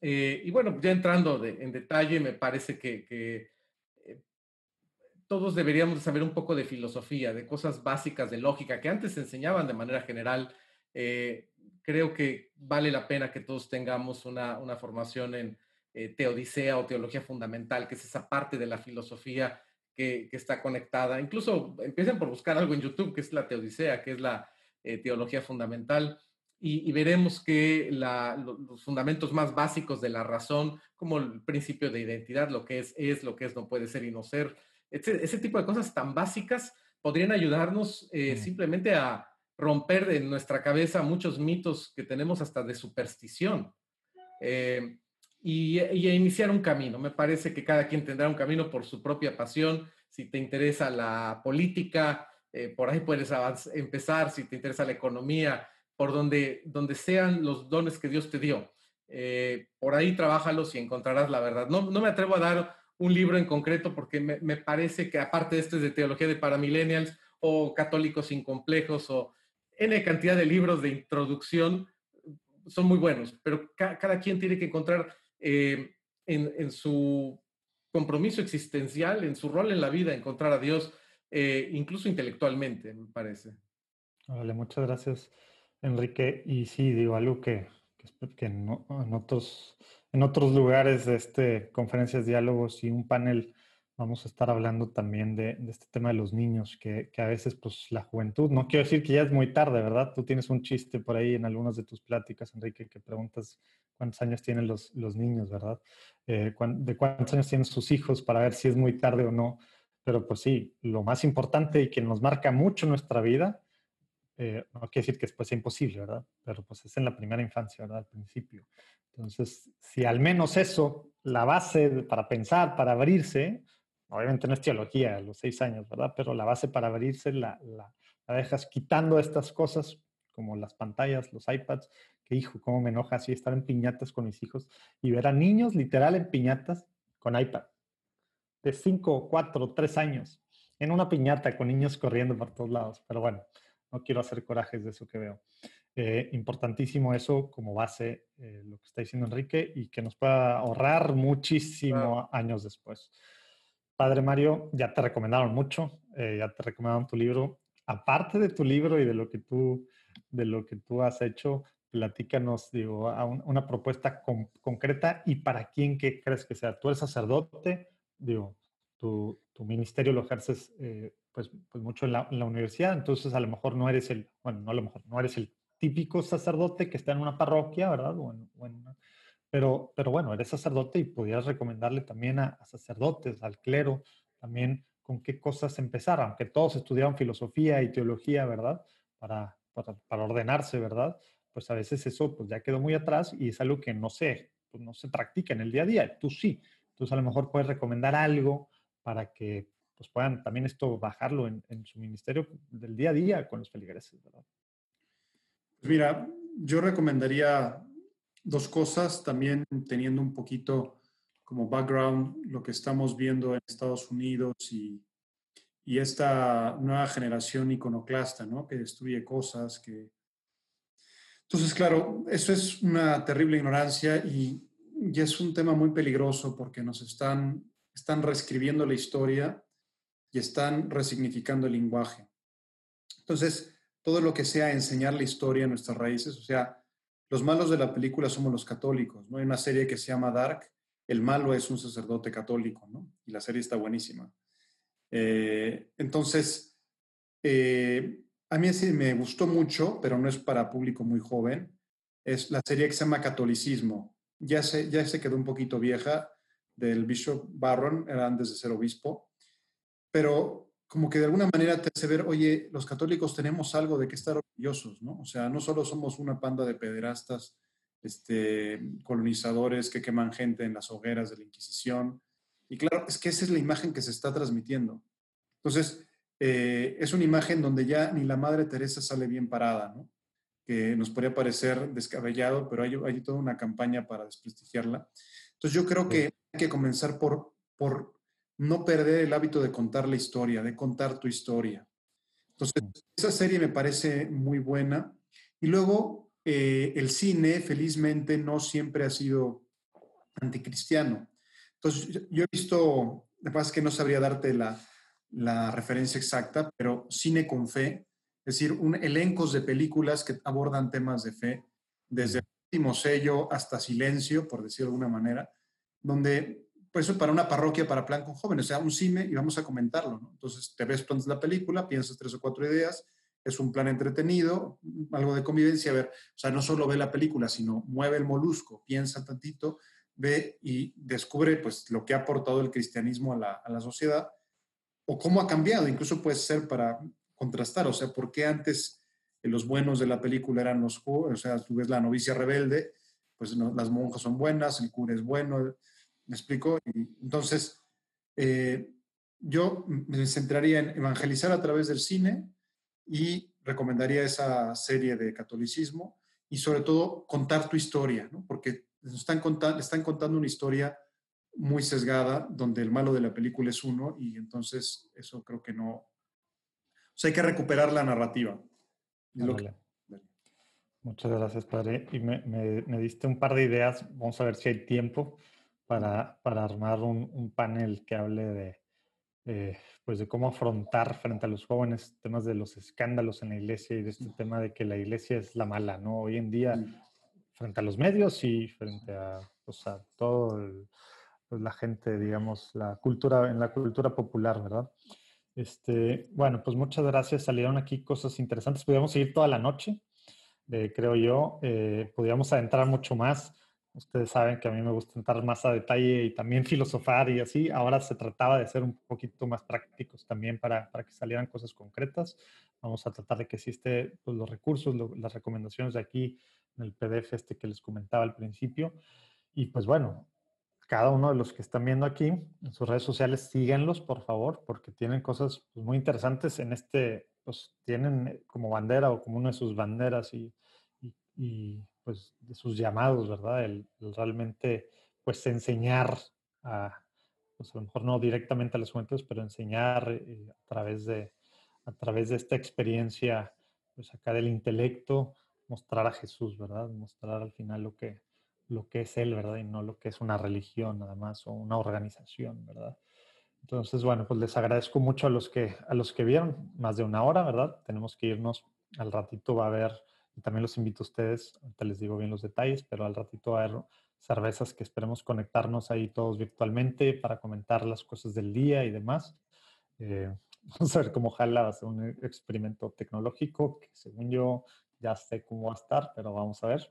Eh, y bueno, ya entrando en detalle, me parece que, eh, todos deberíamos saber un poco de filosofía, de cosas básicas de lógica que antes se enseñaban de manera general. Eh, creo que vale la pena que todos tengamos una, formación en teodicea o teología fundamental, que es esa parte de la filosofía que, está conectada. Incluso empiecen por buscar algo en YouTube, que es la teodicea, que es la teología fundamental y, veremos que los fundamentos más básicos de la razón, como el principio de identidad, lo que es es, lo que es no puede ser y no ser, ese, tipo de cosas tan básicas podrían ayudarnos eh, simplemente a romper de nuestra cabeza muchos mitos que tenemos hasta de superstición. Eh, y, a iniciar un camino. Me parece que cada quien tendrá un camino por su propia pasión. Si te interesa la política, eh, por ahí puedes empezar. Si te interesa la economía, por donde, donde sean los dones que Dios te dio. Eh, por ahí trabájalos y encontrarás la verdad. No, no me atrevo a dar un libro en concreto porque me, me parece que aparte de este es de teología de paramillennials o católicos sin complejos o N cantidad de libros de introducción, son muy buenos, pero cada quien tiene que encontrar eh, en, en, su compromiso existencial, en su rol en la vida, encontrar a Dios, eh, incluso intelectualmente, me parece. Vale, muchas gracias. Enrique, y sí, digo algo que, que, en, otros, en otros lugares este, conferencias, diálogos y un panel vamos a estar hablando también de, de este tema de los niños, que, que, a veces pues la juventud, no quiero decir que ya es muy tarde, ¿verdad? Tú tienes un chiste por ahí en algunas de tus pláticas, Enrique, que preguntas cuántos años tienen los, los niños, ¿verdad? Eh, de cuántos años tienen sus hijos para ver si es muy tarde o no. Pero pues sí, lo más importante y que nos marca mucho nuestra vida eh, no quiere decir que después sea imposible, ¿verdad? Pero pues es en la primera infancia, ¿verdad? Al principio. Entonces, si al menos eso, la base para pensar, para abrirse, obviamente no es teología a los seis años, ¿verdad? Pero la base para abrirse la, la, dejas quitando estas cosas como las pantallas, los iPads, que hijo, cómo me enoja así estar en piñatas con mis hijos y ver a niños literal en piñatas con iPad, de cinco, cuatro, tres años, en una piñata con niños corriendo por todos lados. Pero bueno, no quiero hacer corajes de eso que veo. Eh, importantísimo eso como base, eh, lo que está diciendo Enrique, y que nos pueda ahorrar muchísimo años después. Padre Mario, ya te recomendaron mucho, eh, ya te recomendaron tu libro. Aparte de tu libro y de lo que tú, de lo que tú has hecho, platícanos, digo, a una propuesta concreta y para quién crees que sea. Tú eres sacerdote, digo, tu, ministerio lo ejerces pues, pues mucho en la, universidad, entonces a lo mejor no eres el, bueno, no a lo mejor, no eres el típico sacerdote que está en una parroquia, ¿verdad? Pero, pero bueno, eres sacerdote y podrías recomendarle también a, sacerdotes, al clero, también con qué cosas empezar, aunque todos estudiaron filosofía y teología, ¿verdad? Para, para, para, ordenarse, ¿verdad? Pues a veces eso pues ya quedó muy atrás y es algo que no se, pues no se practica en el día a día, tú sí. Entonces a lo mejor puedes recomendar algo para que pues puedan también esto bajarlo en, su ministerio del día a día con los feligreses, ¿verdad? Pues mira, yo recomendaría dos cosas, también teniendo un poquito como background lo que estamos viendo en Estados Unidos y, y esta nueva generación iconoclasta, ¿no? Que destruye cosas, que... Entonces, claro, eso es una terrible ignorancia y, y es un tema muy peligroso porque nos están, están reescribiendo la historia y están resignificando el lenguaje. Entonces, todo lo que sea enseñar la historia a nuestras raíces, o sea, los malos de la película somos los católicos, ¿no? Hay una serie que se llama Dark, el malo es un sacerdote católico, ¿no? Y la serie está buenísima. Eh, entonces, eh, a mí sí me gustó mucho, pero no es para público muy joven. Es la serie que se llama Catolicismo. Ya se, ya se quedó un poquito vieja del Bishop Barron, era antes de ser obispo pero como que de alguna manera te hace ver, oye, los católicos tenemos algo de que estar orgullosos, ¿no? O sea, no solo somos una panda de pederastas, este, colonizadores que queman gente en las hogueras de la Inquisición, Y claro, es que esa es la imagen que se está transmitiendo. Entonces, eh, es una imagen donde ya ni la Madre Teresa sale bien parada, ¿no? que nos podría parecer descabellado, pero hay, hay toda una campaña para desprestigiarla. Entonces yo creo que hay que comenzar por, por no perder el hábito de contar la historia, de contar tu historia. Entonces, esa serie me parece muy buena. Y luego, eh, el cine, felizmente, no siempre ha sido anticristiano. Entonces, yo, he visto, me pasa que no sabría darte la, la referencia exacta, pero cine con fe, es decir, un, elencos de películas que abordan temas de fe, desde el último sello hasta silencio, por decirlo de alguna manera, donde, pues eso para una parroquia, para plan con jóvenes, o sea, un cine y vamos a comentarlo, ¿no? Entonces, te ves pronto la película, piensas tres o cuatro ideas, es un plan entretenido, algo de convivencia, a ver, o sea, no solo ve la película, sino mueve el molusco, piensa tantito, ve y descubre, pues, lo que ha aportado el cristianismo a la, a la sociedad o cómo ha cambiado, incluso puede ser para contrastar, o sea, ¿por qué antes los buenos de la película eran los, o sea, tú ves la novicia rebelde, pues las monjas son buenas, el cura es bueno, ¿me explico? Entonces, eh, yo me centraría en evangelizar a través del cine y recomendaría esa serie de catolicismo y sobre todo contar tu historia, ¿no? Porque están, contando, están contando una historia muy sesgada donde el malo de la película es uno y entonces eso creo que no, hay que recuperar la narrativa. Muchas gracias, padre. Y me, me, diste un par de ideas. Vamos a ver si hay tiempo para, para armar un, un, panel que hable de, pues de cómo afrontar frente a los jóvenes temas de los escándalos en la iglesia y de este tema de que la iglesia es la mala, ¿no? Hoy en día, frente a los medios y frente a, pues a todo pues la gente, digamos, la cultura, en la cultura popular, ¿verdad? Este, bueno, pues muchas gracias. Salieron aquí cosas interesantes. Podríamos seguir toda la noche, eh, creo yo. Eh, podríamos adentrar mucho más. Ustedes saben que a mí me gusta entrar más a detalle y también filosofar y así. Ahora se trataba de ser un poquito más prácticos también para, para que salieran cosas concretas. Vamos a tratar de que existe pues, los recursos, las recomendaciones de aquí en el PDF este que les comentaba al principio. Y pues bueno, cada uno de los que están viendo aquí en sus redes sociales, síguenlos, por favor, porque tienen cosas pues, muy interesantes en este, pues tienen como bandera o como una de sus banderas y, y, pues de sus llamados, ¿verdad? El, realmente pues enseñar a, pues a lo mejor no directamente a los juventudes, pero enseñar eh, a través de a través de esta experiencia, pues acá del intelecto, mostrar a Jesús, ¿verdad? Mostrar al final lo que, lo que es él, ¿verdad? Y no lo que es una religión nada más o una organización, ¿verdad? Entonces, bueno, pues les agradezco mucho a los que, a los que vieron, más de una hora, ¿verdad? Tenemos que irnos, al ratito va a haber, también los invito a ustedes, ahorita les digo bien los detalles, pero al ratito a cervezas que esperemos conectarnos ahí todos virtualmente para comentar las cosas del día y demás. Eh, <laughs> vamos a ver cómo jala, ser un experimento tecnológico que según yo ya sé cómo va a estar, pero vamos a ver.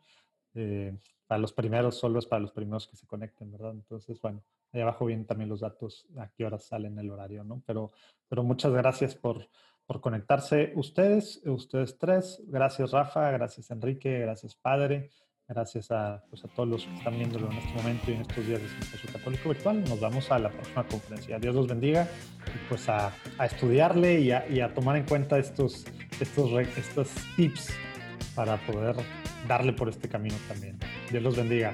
Eh, para los primeros, solo es para los primeros que se conecten, ¿verdad? Entonces, bueno, ahí abajo vienen también los datos, a qué hora salen el horario, ¿no? Pero, pero muchas gracias por, por conectarse ustedes, ustedes tres. Gracias, Rafa, gracias, Enrique, gracias, Padre. Gracias a, pues, a todos los que están viéndolo en este momento y en estos días de Simposio Católico Virtual. Nos vamos a la próxima conferencia. Dios los bendiga y pues a, a estudiarle y a, y a, tomar en cuenta estos, estos, estos tips para poder darle por este camino también. Dios los bendiga.